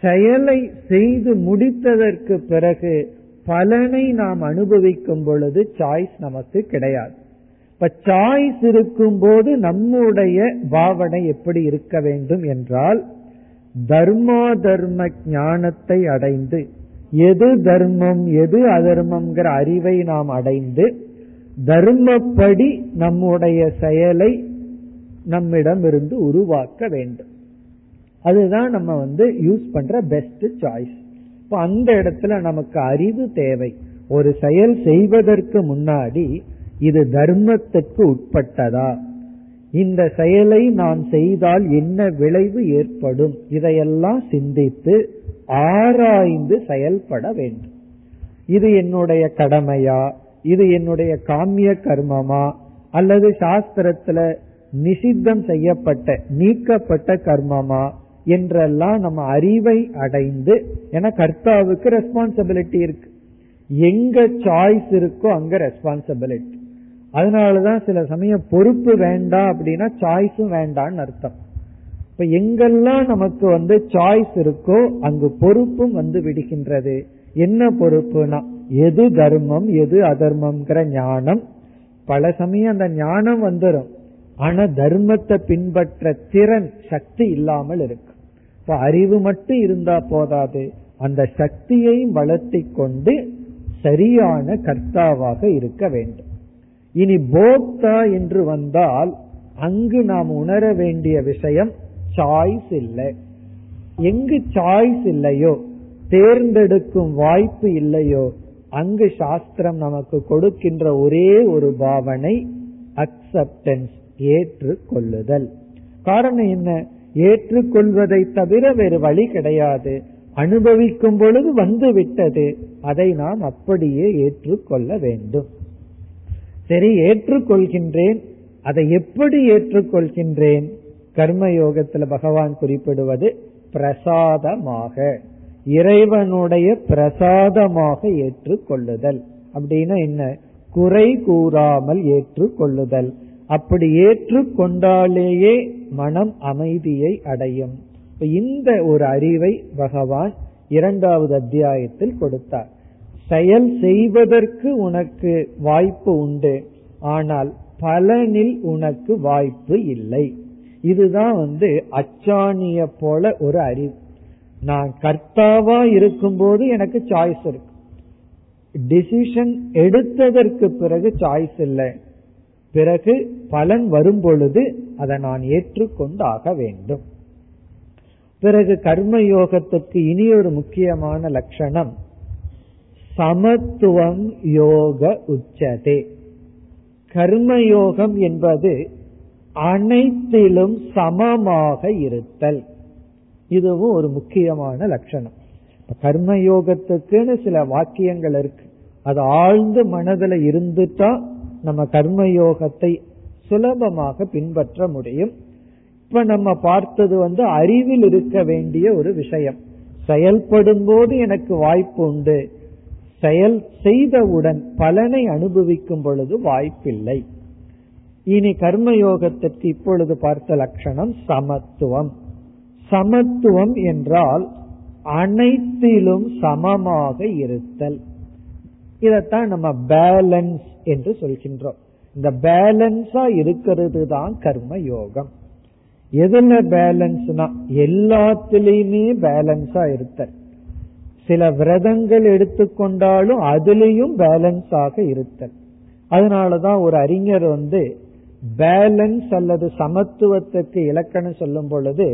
செயலை செய்து முடித்ததற்கு பிறகு பலனை நாம் அனுபவிக்கும் பொழுது சாய்ஸ் நமக்கு கிடையாது. இப்ப சாய்ஸ் இருக்கும் போது நம்முடைய பாவனை எப்படி இருக்க வேண்டும் என்றால் தர்மா தர்ம ஞானத்தை அடைந்து எது தர்மம் எது அதர்மம்ங்கிற அறிவை நாம் அடைந்து தர்மப்படி நம்முடைய செயலை நம்மிடம் இருந்து உருவாக்க வேண்டும். அதுதான் நம்ம வந்து யூஸ் பண்ற பெஸ்ட் சாய்ஸ் இப்ப அந்த இடத்துல நமக்கு அறிவு தேவை. ஒரு செயல் செய்வதற்கு முன்னாடி இது தர்மத்துக்கு உட்பட்டதா? இந்த செயலை நான் செய்தால் என்ன விளைவு ஏற்படும்? இதையெல்லாம் சிந்தித்து ஆராய்ந்து செயல்பட வேண்டும். இது என்னுடைய கடமையா? இது என்னுடைய காமிய கர்மமா? அல்லது சாஸ்திரத்துல நிஷித்தம் செய்யப்பட்ட நீக்கப்பட்ட கர்மமா? என்றெல்லாம் நம்ம அறிவை அடைந்து ஏன்னா கர்த்தாவுக்கு ரெஸ்பான்சிபிலிட்டி இருக்கு. எங்க சாய்ஸ் இருக்கோ அங்க ரெஸ்பான்சிபிலிட்டி அதனாலதான் சில சமயம் பொறுப்பு வேண்டாம் அப்படின்னா சாய்ஸும் வேண்டான்னு அர்த்தம். இப்ப எங்கெல்லாம் நமக்கு வந்து சாய்ஸ் இருக்கோ அங்கு பொறுப்பும் வந்து விடுகின்றது. என்ன பொறுப்புனா எது தர்மம் எது அதர்மம்ங்கிற ஞானம். பல சமயம் அந்த ஞானம் வந்துடும் ஆனா தர்மத்தை பின்பற்ற திறன் சக்தி இல்லாமல் இருக்கு. இப்ப அறிவு மட்டும் இருந்தா போதாது. அந்த சக்தியையும் வளர்த்தி கொண்டு சரியான கர்த்தாவாக இருக்க வேண்டும். இனி போக்தா என்று வந்தால் அங்கு நாம் உணர வேண்டிய விஷயம் சாய்ஸ் இல்லை. எங்கு சாய்ஸ் இல்லையோ தேர்ந்தெடுக்கும் வாய்ப்பு இல்லையோ அங்கு சாஸ்திரம் நமக்கு கொடுக்கின்ற ஒரே ஒரு பாவனை அக்செப்டன்ஸ் ஏற்றுக்கொள்ளுதல். காரணம் என்ன? ஏற்றுக்கொள்வதை தவிர வேறு வழி கிடையாது. அனுபவிக்கும் பொழுது வந்து விட்டது. அதை நாம் அப்படியே ஏற்றுக்கொள்ள வேண்டும். சரி ஏற்றுக்கொள்கின்றேன். அதை எப்படி ஏற்றுக்கொள்கின்றேன்? கர்மயோகத்துல பகவான் குறிப்பிடுவது பிரசாதமாக. இறைவனுடைய பிரசாதமாக ஏற்றுக்கொள்ளுதல். அப்படின்னா என்ன? குறை கூறாமல் ஏற்றுக்கொள்ளுதல். அப்படி ஏற்றுக்கொண்டாலேயே மனம் அமைதியை அடையும். இந்த ஒரு அறிவை பகவான் இரண்டாவது அத்தியாயத்தில் கொடுத்தார். செயல் செய்வதற்கு உனக்கு வாய்ப்பு உண்டு. ஆனால் பலனில் உனக்கு வாய்ப்பு இல்லை. இதுதான் வந்து அச்சாணிய போல ஒரு அறிவு. நான் கர்த்தாவா இருக்கும்போது எனக்கு சாய்ஸ் இருக்கு. டிசிஷன் எடுத்ததற்கு பிறகு சாய்ஸ் இல்லை. பிறகு பலன் வரும் பொழுது அதை நான் ஏற்றுக்கொண்டாக வேண்டும். பிறகு கர்ம யோகத்துக்கு இனி ஒரு முக்கியமான லட்சணம் சமத்துவம் யோக உச்சதே. கர்மயோகம் என்பது அனைத்திலும் சமமாக இருத்தல். இதுவும் ஒரு முக்கியமான லட்சணம். கர்மயோகத்துக்குன்னு சில வாக்கியங்கள் இருக்கு. அது ஆழ்ந்து மனதில் இருந்துட்டா நம்ம கர்மயோகத்தை சுலபமாக பின்பற்ற முடியும். இப்ப நம்ம பார்த்தது வந்து அறிவில் இருக்க வேண்டிய ஒரு விஷயம். செயல்படும் போது எனக்கு வாய்ப்பு உண்டு. செயல் செய்தவுடன் பலனை அனுபவிக்கும் பொழுது வாய்ப்பில்லை. இனி கர்மயோகத்திற்கு இப்பொழுது பார்த்த லட்சணம் சமத்துவம். சமத்துவம் என்றால் அனைத்திலும் சமமாக இருத்தல். இதத்தான் நம்ம பேலன்ஸ் என்று சொல்கின்றோம். இந்த பேலன்ஸா இருக்கிறது தான் கர்ம யோகம் எதுல பேலன்ஸ்னா எல்லாத்திலையுமே பேலன்ஸா இருத்தல். சில விரதங்கள் எடுத்துக்கொண்டாலும் அதுலேயும் பேலன்ஸ் ஆக இருத்தல். அதனாலதான் ஒரு அறிஞர் வந்து பேலன்ஸ் அல்லது சமத்துவத்துக்கு இலக்கணம் சொல்லும் பொழுது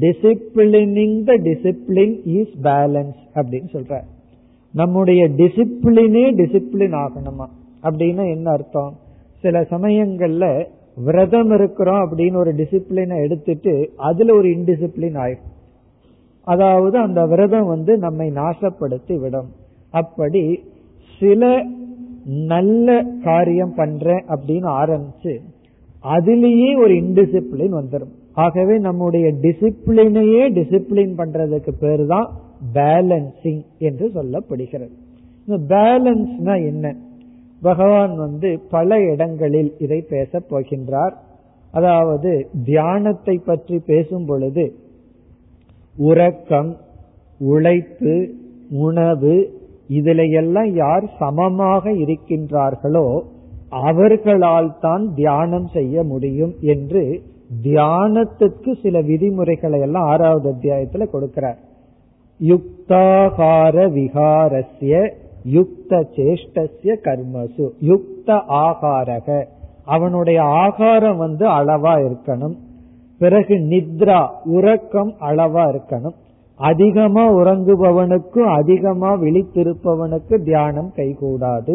disciplining the discipline is balance அப்படின்னு சொல்ற நம்முடைய டிசிப்ளினே டிசிப்ளின் ஆகணுமா? அப்படின்னா என்ன அர்த்தம்? சில சமயங்கள்ல விரதம் இருக்கிறோம் அப்படின்னு ஒரு டிசிப்ளினை எடுத்துட்டு அதுல ஒரு இன்டிசிப்ளின் ஆயிடும் அதாவது அந்த விரதம் வந்து நம்மை நாசப்படுத்தி விடும் அப்படி சில நல்ல காரியம் பண்றேன் அப்படின்னு ஆரம்பிச்சு அதுலேயே ஒரு இன்டிசிப்ளின் வந்துடும் ஆகவே நம்முடைய டிசிப்ளினையே டிசிப்ளின் பண்றதுக்கு பேரு தான் பேலன்சிங் என்று சொல்லப்படுகிறது. இந்த பேலன்ஸ்னா என்ன? பகவான் வந்து பல இடங்களில் இதை பேச போகின்றார். அதாவது தியானத்தை பற்றி பேசும் பொழுது உறக்கம் உழைப்பு உணவு இதுல எல்லாம் யார் சமமாக இருக்கின்றார்களோ அவர்களால் தான் தியானம் செய்ய முடியும் என்று தியானத்துக்கு சில விதிமுறைகளை எல்லாம் ஆறாவது அத்தியாயத்துல கொடுக்கிறார். யுக்தாகார விகாரஸ்ய யுக்த சேஷ்டசிய கர்மசு. யுக்த ஆகாரக. அவனுடைய ஆகாரம் வந்து அளவா இருக்கணும். பிறகு நித்ரா உறக்கம் அளவா இருக்கணும். அதிகமா உறங்குபவனுக்கும் அதிகமா விழித்திருப்பவனுக்கு தியானம் கைகூடாது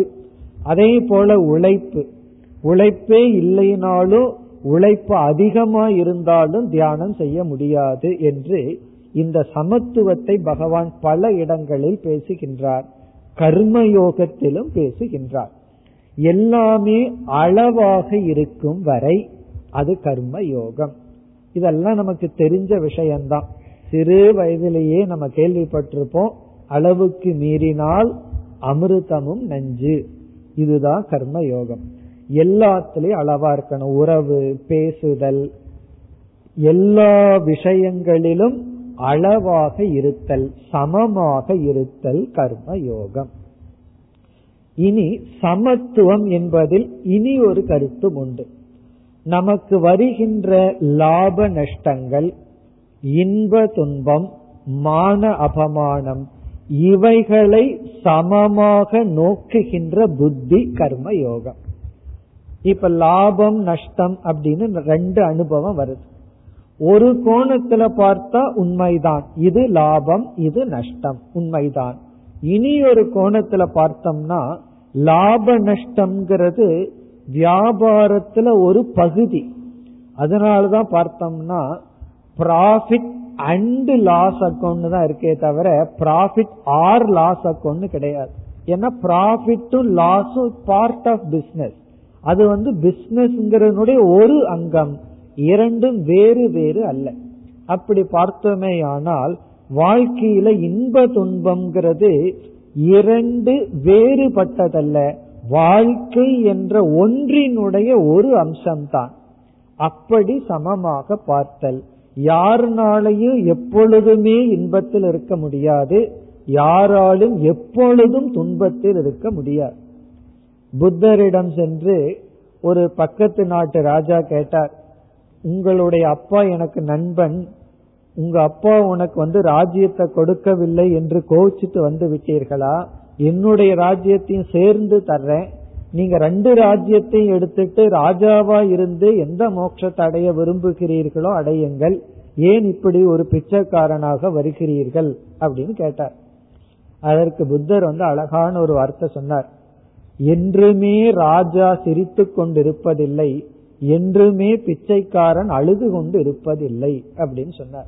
அதே போல உழைப்பு. உழைப்பே இல்லைனாலும் உழைப்பு அதிகமா இருந்தாலும் தியானம் செய்ய முடியாது என்று இந்த சமத்துவத்தை பகவான் பல இடங்களில் பேசுகின்றார். கர்மயோகத்திலும் பேசுகின்றார். எல்லாமே அளவாக இருக்கும் வரை அது கர்ம யோகம் இதெல்லாம் நமக்கு தெரிஞ்ச விஷயம்தான். சிறு வயதிலேயே நம்ம கேள்விப்பட்டிருப்போம் அளவுக்கு மீறினால் அமிர்தமும் நஞ்சு. இதுதான் கர்ம யோகம். எல்லாத்திலையும் அளவா இருக்கணும். உறவு பேசுதல் எல்லா விஷயங்களிலும் அளவாக இருத்தல் சமமாக இருத்தல் கர்ம யோகம். இனி சமத்துவம் என்பதில் இனி ஒரு கருத்தும் உண்டு. நமக்கு வருகின்ற லாப நஷ்டங்கள் இன்ப துன்பம் மான அபமானம் இவைகளை சமமாக நோக்குகின்ற புத்தி கர்ம யோகம். இப்ப லாபம் நஷ்டம் அப்படின்னு ரெண்டு அனுபவம் வருது. ஒரு கோணத்துல பார்த்தா உண்மைதான். இது லாபம் இது நஷ்டம் உண்மைதான். இனி ஒரு கோணத்துல பார்த்தோம்னா லாப நஷ்டம்ங்கிறது வியாபாரத்துல ஒரு பகுதி. அதனாலதான் பார்த்தோம்னா ப்ராஃபிட் அண்ட் லாஸ் அக்கௌண்ட் தான் இருக்கே தவிர ப்ராஃபிட் ஆர் லாஸ் அக்கௌண்ட் கிடையாது. ஏன்னா ப்ராஃபிட்டும் லாஸும் பார்ட் ஆஃப் பிசினஸ் அது வந்து பிசினஸ்ங்கிறனுடைய ஒரு அங்கம். இரண்டும் வேறு வேறு அல்ல. அப்படி பார்த்தோமே ஆனால் வாழ்க்கையில இன்ப துன்பம்ங்கிறது இரண்டு வேறுபட்டதல்ல. வாழ்க்கை என்ற ஒன்றினுடைய ஒரு அம்சம்தான். அப்படி சமமாக பார்த்தல். யாருனாலையும் எப்பொழுதுமே இன்பத்தில் இருக்க முடியாது. யாராலும் எப்பொழுதும் துன்பத்தில் இருக்க முடியாது. புத்தரிடம் சென்று ஒரு பக்கத்து நாட்டு ராஜா கேட்டார் உங்களுடைய அப்பா எனக்கு நண்பன். உங்க அப்பா உனக்கு வந்து ராஜ்யத்தை கொடுக்கவில்லை என்று கோவிச்சிட்டு வந்து விட்டீர்களா? என்னுடைய ராஜ்யத்தையும் சேர்ந்து தர்றேன். நீங்க ரெண்டு ராஜ்யத்தையும் எடுத்துட்டு ராஜாவா இருந்து எந்த மோட்சத்தை அடைய விரும்புகிறீர்களோ அடையுங்கள். ஏன் இப்படி ஒரு பிச்சைக்காரனாக வருகிறீர்கள் அப்படின்னு கேட்டார். அதற்கு புத்தர் வந்து அழகான ஒரு வார்த்தை சொன்னார். என்றுமே ராஜா சிரித்து கொண்டிருப்பதில்லை. என்றுமே பிச்சைக்காரன் அழுது கொண்டு இருப்பதில்லை அப்படின்னு சொன்னார்.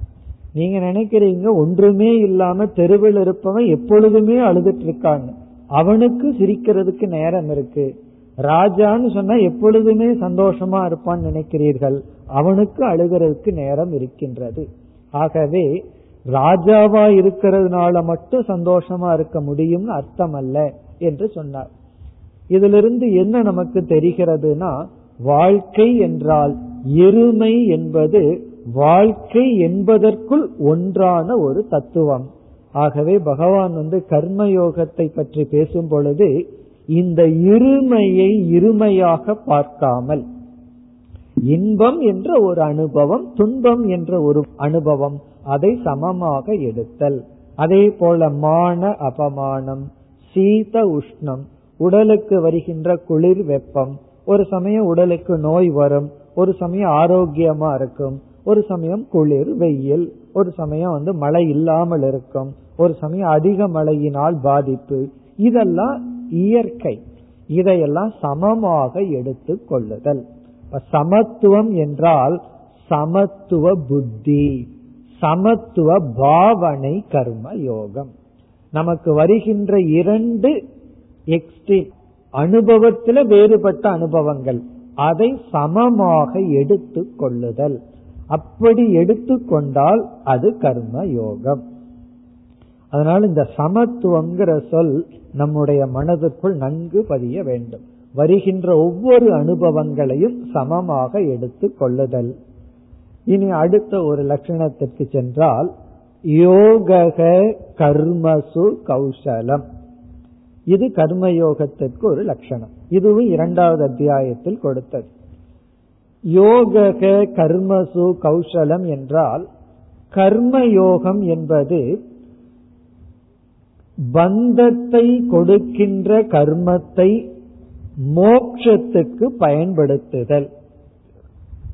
நீங்க நினைக்கிறீங்க ஒன்றுமே இல்லாம தெருவில் இருப்பவன் எப்பொழுதுமே அழுதுட்டு இருக்காங்க. அவனுக்கு சிரிக்கிறதுக்கு நேரம் இருக்கு. ராஜான்னு சொன்னா எப்பொழுதுமே சந்தோஷமா இருப்பான்னு நினைக்கிறீர்கள். அவனுக்கு அழுகிறதுக்கு நேரம் இருக்கின்றது. ஆகவே ராஜாவா இருக்கிறதுனால மட்டும் சந்தோஷமா இருக்க முடியும்னு அர்த்தம் அல்ல என்று சொன்னார். இதிலிருந்து என்ன நமக்கு தெரிகிறதுனா வாழ்க்கை என்றால் எருமை என்பது வாழ்க்கை என்பதற்குள் ஒன்றான ஒரு தத்துவம். ஆகவே பகவான் வந்து கர்மயோகத்தை பற்றி பேசும் பொழுது இந்த இருமையை இருமையாக பார்க்காமல் இன்பம் என்ற ஒரு அனுபவம் துன்பம் என்ற ஒரு அனுபவம் அதை சமமாக எடுத்தல். அதே போல மான அபமானம் சீத உஷ்ணம் உடலுக்கு வருகின்ற குளிர் வெப்பம் ஒரு சமயம் உடலுக்கு நோய் வரும் ஒரு சமயம் ஆரோக்கியமா இருக்கும் ஒரு சமயம் குளிர் வெயில் ஒரு சமயம் வந்து மழை இல்லாமல் இருக்கும் ஒரு சமயம் அதிக மழையினால் பாதிப்பு. இதெல்லாம் இயற்கை. இதையெல்லாம் சமமாக எடுத்து கொள்ளுதல். சமத்துவம் என்றால் சமத்துவ புத்தி சமத்துவ பாவனை கர்ம யோகம். நமக்கு வருகின்ற இரண்டு எக்ஸ்ட்ரீம் அனுபவத்தில் வேறுபட்ட அனுபவங்கள். அதை சமமாக எடுத்து கொள்ளுதல். அப்படி எடுத்துக்கொண்டால் அது கர்ம யோகம் அதனால் இந்த சமத்துவங்கிற சொல் நம்முடைய மனதுக்குள் நன்கு பதிய வேண்டும். வருகின்ற ஒவ்வொரு அனுபவங்களையும் சமமாக எடுத்து கொள்ளுதல். இனி அடுத்த ஒரு லட்சணத்திற்கு சென்றால் யோக கர்மசு கௌசலம். இது கர்மயோகத்திற்கு ஒரு லட்சணம். இதுவும் இரண்டாவது அத்தியாயத்தில் கொடுத்தது. யோக கர்மசு கௌசலம் என்றால் கர்மயோகம் என்பது பந்தத்தை கொடுக்கின்ற கர்மத்தை மோட்சத்துக்கு பயன்படுத்துதல்.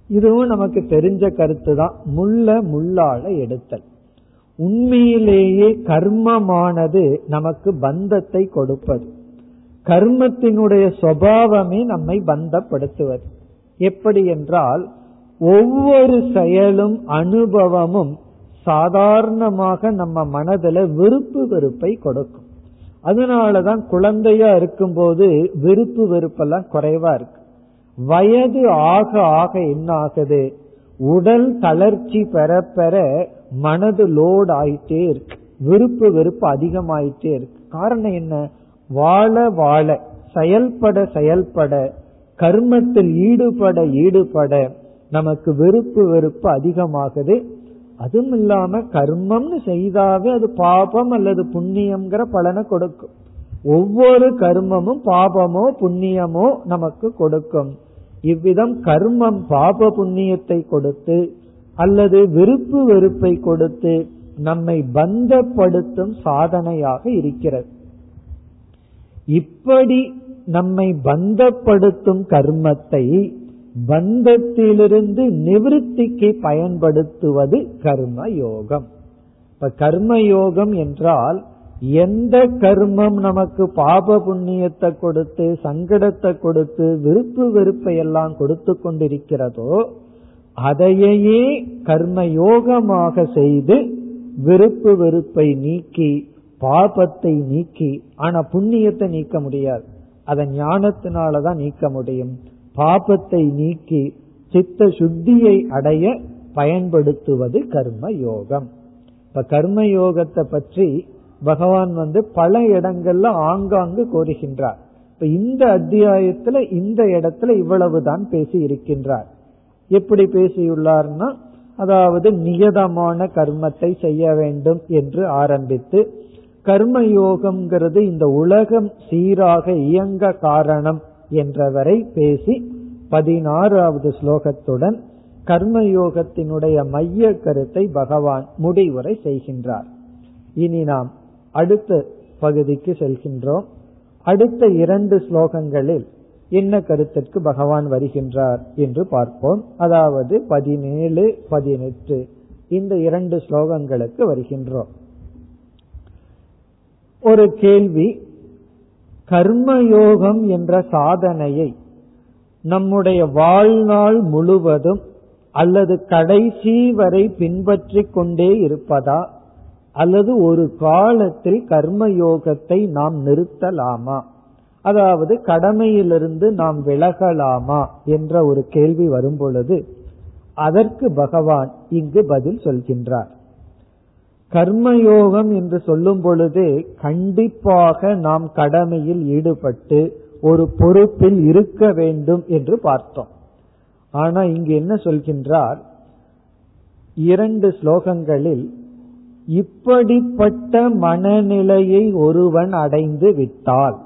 இதுவும் நமக்கு தெரிஞ்ச கருத்து தான் முள்ள முள்ளால எடுத்தல். உண்மையிலேயே கர்மமானது நமக்கு பந்தத்தை கொடுப்பது. கர்மத்தினுடைய சுவாவமே நம்மை பந்தப்படுத்துவது. எப்படி என்றால் ஒவ்வொரு செயலும் அனுபவமும் சாதாரணமாக நம்ம மனதில் விருப்பு வெறுப்பை கொடுக்கும். அதனாலதான் குழந்தையா இருக்கும்போது விருப்பு வெறுப்பெல்லாம் குறைவா இருக்கு. வயது ஆக ஆக என்ன ஆகுது? உடல் தளர்ச்சி பெற பெற மனது லோட் ஆயிட்டே இருக்கு. விருப்பு வெறுப்பு அதிகமாயிட்டே இருக்கு. காரணம் என்ன? வாழ வாழ செயல்பட செயல்பட கர்மத்தில் ஈடுபட ஈடுபட நமக்கு வெறுப்பு வெறுப்பு அதிகமாகுது. அதுவும் இல்லாம கர்மம்னு செய்தாவே அது பாபம் அல்லது புண்ணியம்ங்கிற பலனை கொடுக்கும். ஒவ்வொரு கர்மமும் பாபமோ புண்ணியமோ நமக்கு கொடுக்கும். இவ்விதம் கர்மம் பாப புண்ணியத்தை கொடுத்து அல்லது விருப்பு வெறுப்பை கொடுத்து நம்மை பந்தப்படுத்தும் சாதனையாக இருக்கிறது. இப்படி நம்மை பந்தப்படுத்தும் கர்மத்தை பந்தத்திலிருந்து நிவிருத்திக்கு பயன்படுத்துவது கர்ம யோகம் இப்ப கர்ம யோகம் என்றால் எந்த கர்மம் நமக்கு பாப புண்ணியத்தை கொடுத்து சங்கடத்தை கொடுத்து விருப்பு வெறுப்பை எல்லாம் கொடுத்து கொண்டிருக்கிறதோ அதையே கர்ம யோகமாக செய்து விருப்பு வெறுப்பை நீக்கி பாபத்தை நீக்கி ஆனா புண்ணியத்தை நீக்க முடியாது. அதை ஞானத்தினாலதான் நீக்க முடியும். பாபத்தை நீக்கி சித்த சுத்தியை அடைய பயன்படுத்துவது கர்ம யோகம் இப்ப கர்ம யோகத்தை பற்றி பகவான் வந்து பல இடங்கள்ல ஆங்காங்கு கோருகின்றார். இப்ப இந்த அத்தியாயத்துல இந்த இடத்துல இவ்வளவுதான் பேசி இருக்கின்றார். எப்படி பேசியுள்ளார்னா அதாவது நியதமான கர்மத்தை செய்ய வேண்டும் என்று ஆரம்பித்து கர்மயோகம்ங்கிறது இந்த உலகம் சீராக இயங்க காரணம் என்றவரை பேசி பதினாறாவது ஸ்லோகத்துடன் கர்மயோகத்தினுடைய மைய கருத்தை பகவான் முடிவுரை செய்கின்றார். இனி நாம் அடுத்த பகுதிக்கு செல்கின்றோம். அடுத்த இரண்டு ஸ்லோகங்களில் என்ன கருத்திற்கு பகவான் வருகின்றார் என்று பார்ப்போம். அதாவது பதினேழு பதினெட்டு இந்த இரண்டு ஸ்லோகங்களுக்கு வருகின்றோம். ஒரு கேள்வி. கர்மயோகம் என்ற சாதனையை நம்முடைய வாழ்நாள் முழுவதும் அல்லது கடைசி வரை பின்பற்றிக் கொண்டே இருப்பதா? அல்லது ஒரு காலத்தில் கர்மயோகத்தை நாம் நிறுத்தலாமா? அதாவது கடமையிலிருந்து நாம் விலகலாமா என்ற ஒரு கேள்வி வரும் பொழுது அதற்கு பகவான் இங்கு பதில் சொல்கின்றார். கர்மயோகம் என்று சொல்லும் பொழுது கண்டிப்பாக நாம் கடமையில் ஈடுபட்டு ஒரு பொறுப்பில் இருக்க வேண்டும் என்று பார்த்தோம். ஆனா இங்கு என்ன சொல்கின்றார்? இரண்டு ஸ்லோகங்களில் இப்படிப்பட்ட மனநிலையை ஒருவன் அடைந்து விட்டால்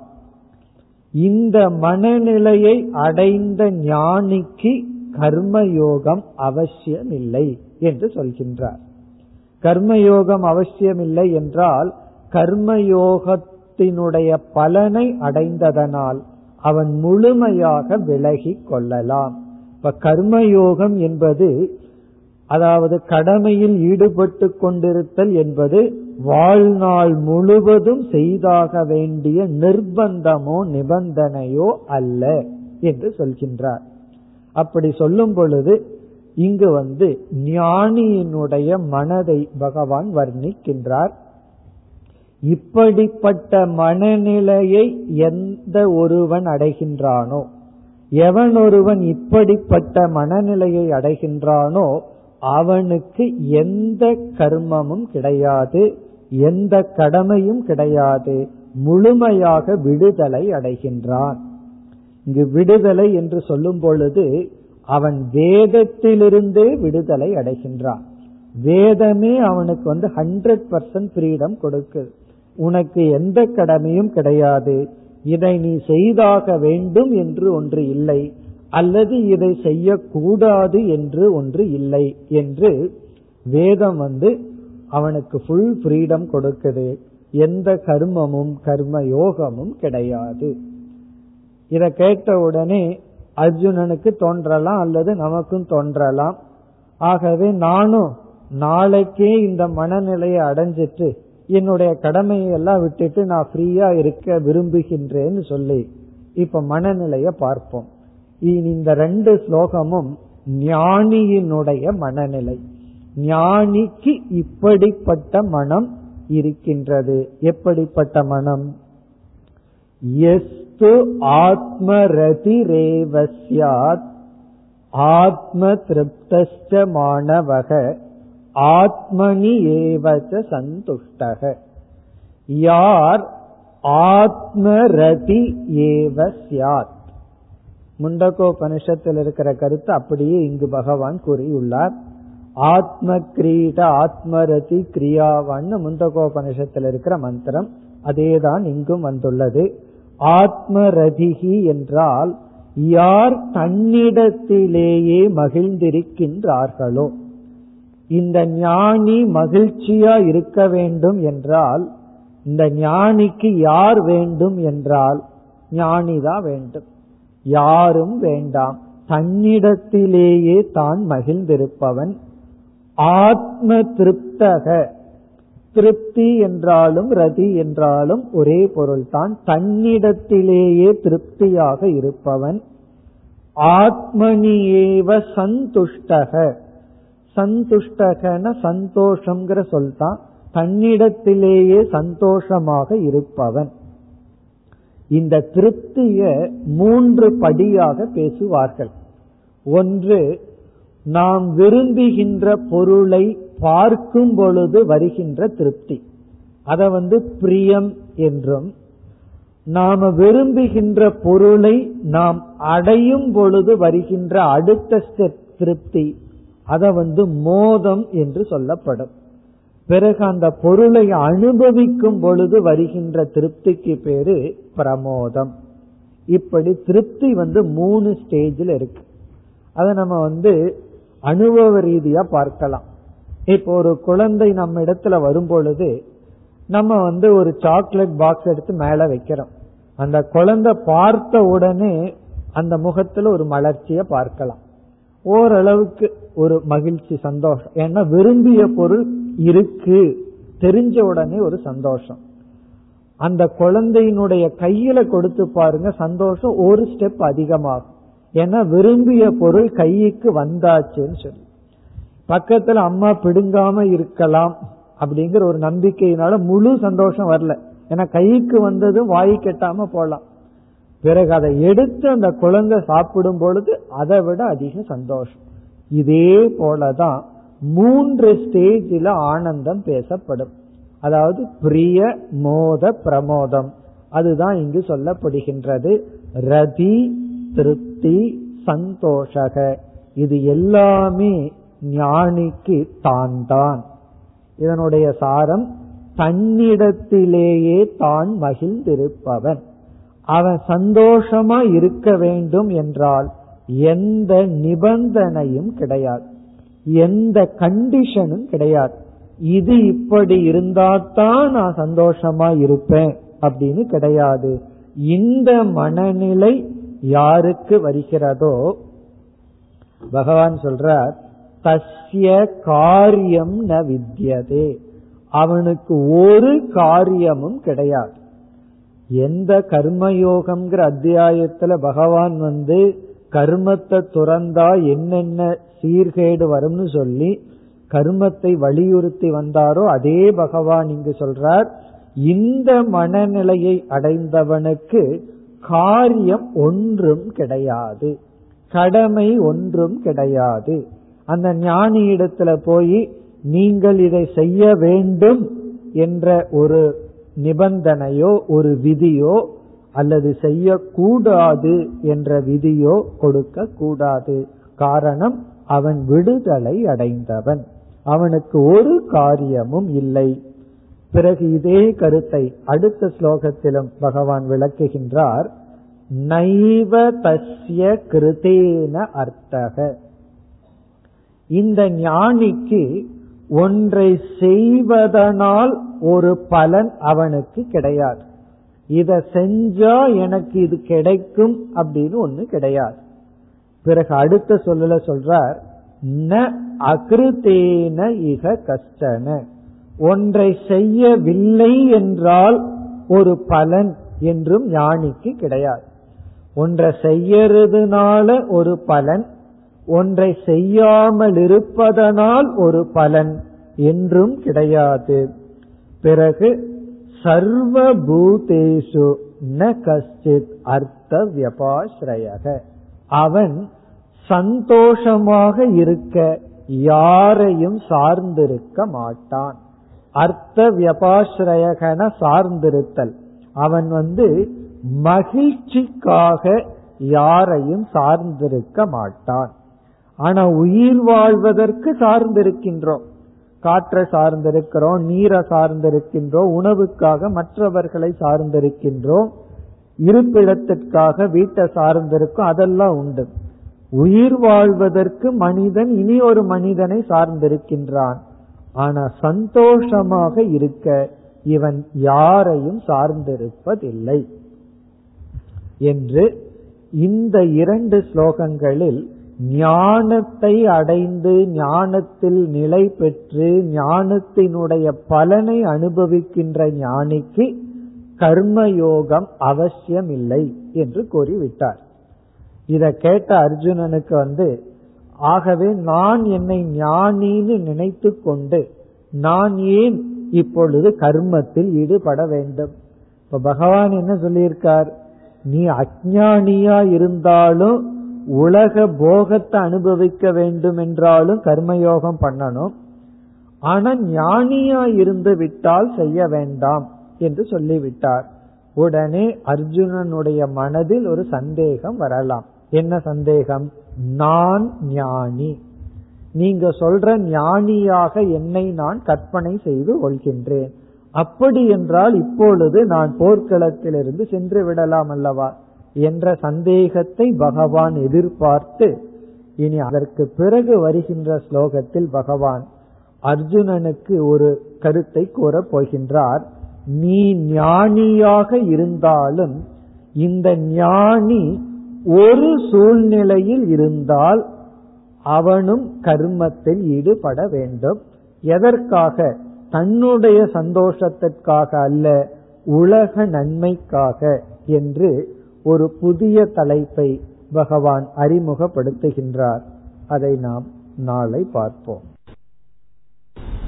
இந்த மனநிலையை அடைந்த ஞானிக்கு கர்மயோகம் அவசியமில்லை என்று சொல்கின்றார். கர்மயோகம் அவசியமில்லை என்றால் கர்மயோகத்தினுடைய பலனை அடைந்ததனால் அவன் முழுமையாக விலகி கொள்ளலாம். இப்ப கர்மயோகம் என்பது அதாவது கடமையில் ஈடுபட்டு கொண்டிருத்தல் என்பது வாழ்நாள் முழுவதும் செய்தாக வேண்டிய நிர்பந்தமோ நிபந்தனையோ அல்ல என்று சொல்கின்றார். அப்படி சொல்லும் பொழுது இங்கு வந்து ஞானியினுடைய மனதை பகவான் வர்ணிக்கின்றார். இப்படிப்பட்ட மனநிலையை எந்த ஒருவன் அடைகின்றானோ எவன் ஒருவன் இப்படிப்பட்ட மனநிலையை அடைகின்றானோ அவனுக்கு எந்த கர்மமும் கிடையாது எந்த கடமையும் கிடையாது முழுமையாக விடுதலை அடைகின்றான். இங்கு விடுதலை என்று சொல்லும் பொழுது அவன் வேதத்திலிருந்தே விடுதலை அடைகின்றான். வேதமே அவனுக்கு வந்து ஹண்ட்ரட் பர்சன்ட் ஃப்ரீடம் கொடுக்குது உனக்கு எந்த கடமையும் கிடையாது. இதை நீ செய்தாக வேண்டும் என்று ஒன்று இல்லை. அல்லது இதை செய்யக்கூடாது என்று ஒன்று இல்லை என்று வேதம் வந்து அவனுக்கு ஃபுல் ஃப்ரீடம் கொடுக்குது. எந்த கர்மமும் கர்ம யோகமும் கிடையாது. இதை கேட்ட உடனே அர்ஜுனனுக்கு தோன்றலாம் அல்லது நமக்கும் தோன்றலாம். ஆகவே நானும் நாளைக்கே இந்த மனநிலையை அடைஞ்சிட்டு என்னுடைய கடமையை எல்லாம் விட்டுட்டு நான் ஃப்ரீயா இருக்க விரும்புகின்றேன்னு சொல்லி இப்ப மனநிலைய பார்ப்போம். இனி இந்த ரெண்டு ஸ்லோகமும் ஞானியினுடைய மனநிலை. ஞானிக்கு இப்படிப்பட்ட மனம் இருக்கின்றது. எப்படிப்பட்ட மனம்? எஸ் எஸ்து ஆத்மரதிரேவ சியாத் ஆத்ம திருப்தஸ்ட மாணவக ஆத்மனி ஏவச்ச சந்துஷ்டக யார் ஆத்மரதி ஏவ சியாத் முண்டகோபனிஷத்தில் இருக்கிற கருத்து அப்படியே இங்கு பகவான் கூறியுள்ளார். ஆத்ம கிரீட ஆத்மரதி கிரியாவான்னு முண்டகோபனிஷத்தில் இருக்கிற மந்திரம் அதேதான் இங்கும் வந்துள்ளது. ஆத்மரதிகி என்றால் யார் தன்னிடத்திலேயே மகிழ்ந்திருக்கின்றார்களோ. இந்த ஞானி மகிழ்ச்சியா இருக்க வேண்டும் என்றால் இந்த ஞானிக்கு யார் வேண்டும் என்றால் ஞானிதான் வேண்டும். யாரும் வேண்டாம். தன்னிடத்திலேயே தான் மகிழ்ந்திருப்பவன். ஆத்ம திருப்தக. திருப்தி என்றாலும் ரதி என்றாலும் ஒரே பொருள்தான். தன்னிடத்திலேயே திருப்தியாக இருப்பவன் ஆத்மனியேவ சந்துஷ்டக. சந்துஷ்டகன சந்தோஷங்கிற சொல் தான் தன்னிடத்திலேயே சந்தோஷமாக இருப்பவன். இந்த திருப்திய மூன்று படியாக பேசுவார்கள். ஒன்று நாம் விரும்புகின்ற பொருளை பார்க்கும் பொழுது வருகின்ற திருப்தி. அதை வந்து பிரியம் என்றும் நாம விரும்புகின்ற பொருளை நாம் அடையும் பொழுது வருகின்ற அடுத்த ஸ்டெப் திருப்தி அதை வந்து மோதம் என்று சொல்லப்படும். பிறகு அந்த பொருளை அனுபவிக்கும் பொழுது வருகின்ற திருப்திக்கு பேரு பிரமோதம். இப்படி திருப்தி வந்து மூணு ஸ்டேஜில் இருக்கு. அதை நம்ம வந்து அனுபவ ரீதியா பார்க்கலாம். இப்போ ஒரு குழந்தை நம்ம இடத்துல வரும் பொழுது நம்ம வந்து ஒரு சாக்லேட் பாக்ஸ் எடுத்து மேல வைக்கிறோம். அந்த குழந்தை பார்த்த உடனே அந்த முகத்துல ஒரு மலர்ச்சிய பார்க்கலாம். ஓரளவுக்கு ஒரு மகிழ்ச்சி சந்தோஷம். ஏன்னா விரும்பிய பொருள் இருக்கு. தெரிஞ்ச உடனே ஒரு சந்தோஷம். அந்த குழந்தையினுடைய கையில கொடுத்து பாருங்க சந்தோஷம் ஒரு ஸ்டெப் அதிகமாகும். ஏன்னா விரும்பிய பொருள் கைக்கு வந்தாச்சுன்னு சொல்லி. பக்கத்துல அம்மா பிடுங்காம இருக்கலாம் அப்படிங்கிற ஒரு நம்பிக்கையினால முழு சந்தோஷம் வரல. ஏன்னா கைக்கு வந்ததும் வாய் கெட்டாம போலாம். பிறகு அதை எடுத்து அந்த குழந்தை சாப்பிடும் பொழுது அதை விட அதிக சந்தோஷம். இதே போலதான் மூன்று ஸ்டேஜில் ஆனந்தம் பேசப்படும். அதாவது பிரிய மோத பிரமோதம். அதுதான் இங்கு சொல்லப்படுகின்றது. ரதி திருப்தி சந்தோஷக. இது எல்லாமே ஞானிக்கு தான் தான் இதனுடைய சாரம் தன்னிடத்திலேயே தான் மகிழ்ந்திருப்பவன். அவன் சந்தோஷமா இருக்க வேண்டும் என்றால் எந்த நிபந்தனையும் கிடையாது. எந்த கண்டிஷனும் கிடையாது. இது இப்படி இருந்தாதான் நான் சந்தோஷமா இருப்பேன் அப்படின்னு கிடையாது. இந்த மனநிலை யாருக்கு வருகிறதோ பகவான் சொல்றார் தஸ்ய காரியம் ந வித்யதே. அவனுக்கு ஒரு காரியமும் கிடையாது. எந்த கர்மயோகம்ங்கிற அத்தியாயத்துல பகவான் வந்து கர்மத்தை துறந்தா என்னென்ன சீர்கேடு வரும்னு சொல்லி கர்மத்தை வலியுறுத்தி வந்தாரோ அதே பகவான் இங்கு சொல்றார் இந்த மனநிலையை அடைந்தவனுக்கு காரியம் ஒன்றும் கிடையாது. கடமை ஒன்றும் கிடையாது. அந்த ஞானி இடத்துல போய் நீங்கள் இதை செய்ய வேண்டும் என்ற ஒரு நிபந்தனையோ ஒரு விதியோ அல்லது செய்யக்கூடாது என்ற விதியோ கொடுக்க கூடாது. காரணம் அவன் விடுதலை அடைந்தவன். அவனுக்கு ஒரு காரியமும் இல்லை. பிறகு இதே கருத்தை அடுத்த ஸ்லோகத்திலும் பகவான் விளக்குகின்றார். நைவ தஸ்ய கிருதேன அர்த்தக. இந்த ஞானிக்கு ஒன்றை செய்வதனால் ஒரு பலன் அவனுக்கு கிடையாது. இத செஞ்சா எனக்கு இது கிடைக்கும் அப்படின்னு ஒண்ணு கிடையாது. பிறகு அடுத்த சொல்லல சொல்றார் ந அகிருத்தேன இக கஷ்டன. ஒன்றை செய்யவில்லை என்றால் ஒரு பலன் என்றும் ஞானிக்கு கிடையாது. ஒன்றை செய்யறதுனால ஒரு பலன் ஒன்றை செய்யாமல் இருப்பதனால் ஒரு பலன் என்றும் கிடையாது. பிறகு சர்வ பூதேஷு ந கஷ்டித் அர்த்த வியபாஸ்ரயக அவன் சந்தோஷமாக இருக்க யாரையும் சார்ந்திருக்க மாட்டான். அர்த்த வியபாசிரயகன சார்ந்திருத்தல். அவன் வந்து மகிழ்ச்சிக்காக யாரையும் சார்ந்திருக்க மாட்டான். ஆனா உயிர் வாழ்வதற்கு சார்ந்திருக்கின்றோம். காற்றை சார்ந்திருக்கிறோம் நீரை சார்ந்திருக்கின்றோம் உணவுக்காக மற்றவர்களை சார்ந்திருக்கின்றோம் இருப்பிடத்திற்காக வீட்டை சார்ந்திருக்கும் அதெல்லாம் உண்டு. உயிர் வாழ்வதற்கு மனிதன் இனி ஒரு மனிதனை சார்ந்திருக்கின்றான். ஆனா சந்தோஷமாக இருக்க இவன் யாரையும் சார்ந்திருப்பதில்லை. என்று இந்த இரண்டு ஸ்லோகங்களில் ஞானத்தை அடைந்து ஞானத்தில் நிலை பெற்று ஞானத்தினுடைய பலனை அனுபவிக்கின்ற ஞானிக்கு கர்மயோகம் அவசியம் இல்லை என்று கூறிவிட்டார். இத கேட்ட அர்ஜுனனுக்கு வந்து ஆகவே நான் என்னை ஞானின்னு நினைத்து கொண்டு நான் ஏன் இப்பொழுது கர்மத்தில் ஈடுபட வேண்டும்? இப்ப பகவான் என்ன சொல்லியிருக்கார்? நீ அஜானியா இருந்தாலும் உலக போகத்தை அனுபவிக்க வேண்டும் என்றாலும் கர்மயோகம் பண்ணணும். ஆனா ஞானியா இருந்து விட்டால் செய்ய வேண்டாம் என்று சொல்லிவிட்டார். உடனே அர்ஜுனனுடைய மனதில் ஒரு சந்தேகம் வரலாம். என்ன சந்தேகம்? நான் ஞானி. நீங்க சொல்ற ஞானியாக என்னை நான் கற்பனை செய்து கொள்கின்றேன். அப்படி என்றால் இப்பொழுது நான் போர்க்களத்திலிருந்து சென்று விடலாம் அல்லவா என்ற சந்தேகத்தை பகவான் எதிர்பார்த்து இனி அதற்கு பிறகு வருகின்ற ஸ்லோகத்தில் பகவான் அர்ஜுனனுக்கு ஒரு கருத்தை கூறப் போகின்றார். நீ ஞானியாக இருந்தாலும் இந்த ஞானி ஒரு சூழ்நிலையில் இருந்தால் அவனும் கர்மத்தில் ஈடுபட வேண்டும் எதற்காக தன்னுடைய சந்தோஷத்திற்காக அல்ல உலக நன்மைக்காக என்று ஒரு புதிய தலைப்பை பகவான் அறிமுகப்படுத்துகின்றார் அதை நாம் நாளை பார்ப்போம்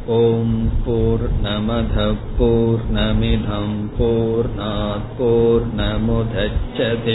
ॐ पूर्णमधः पूर्णमिधम् पूर्णात् पूर्णमुदच्छते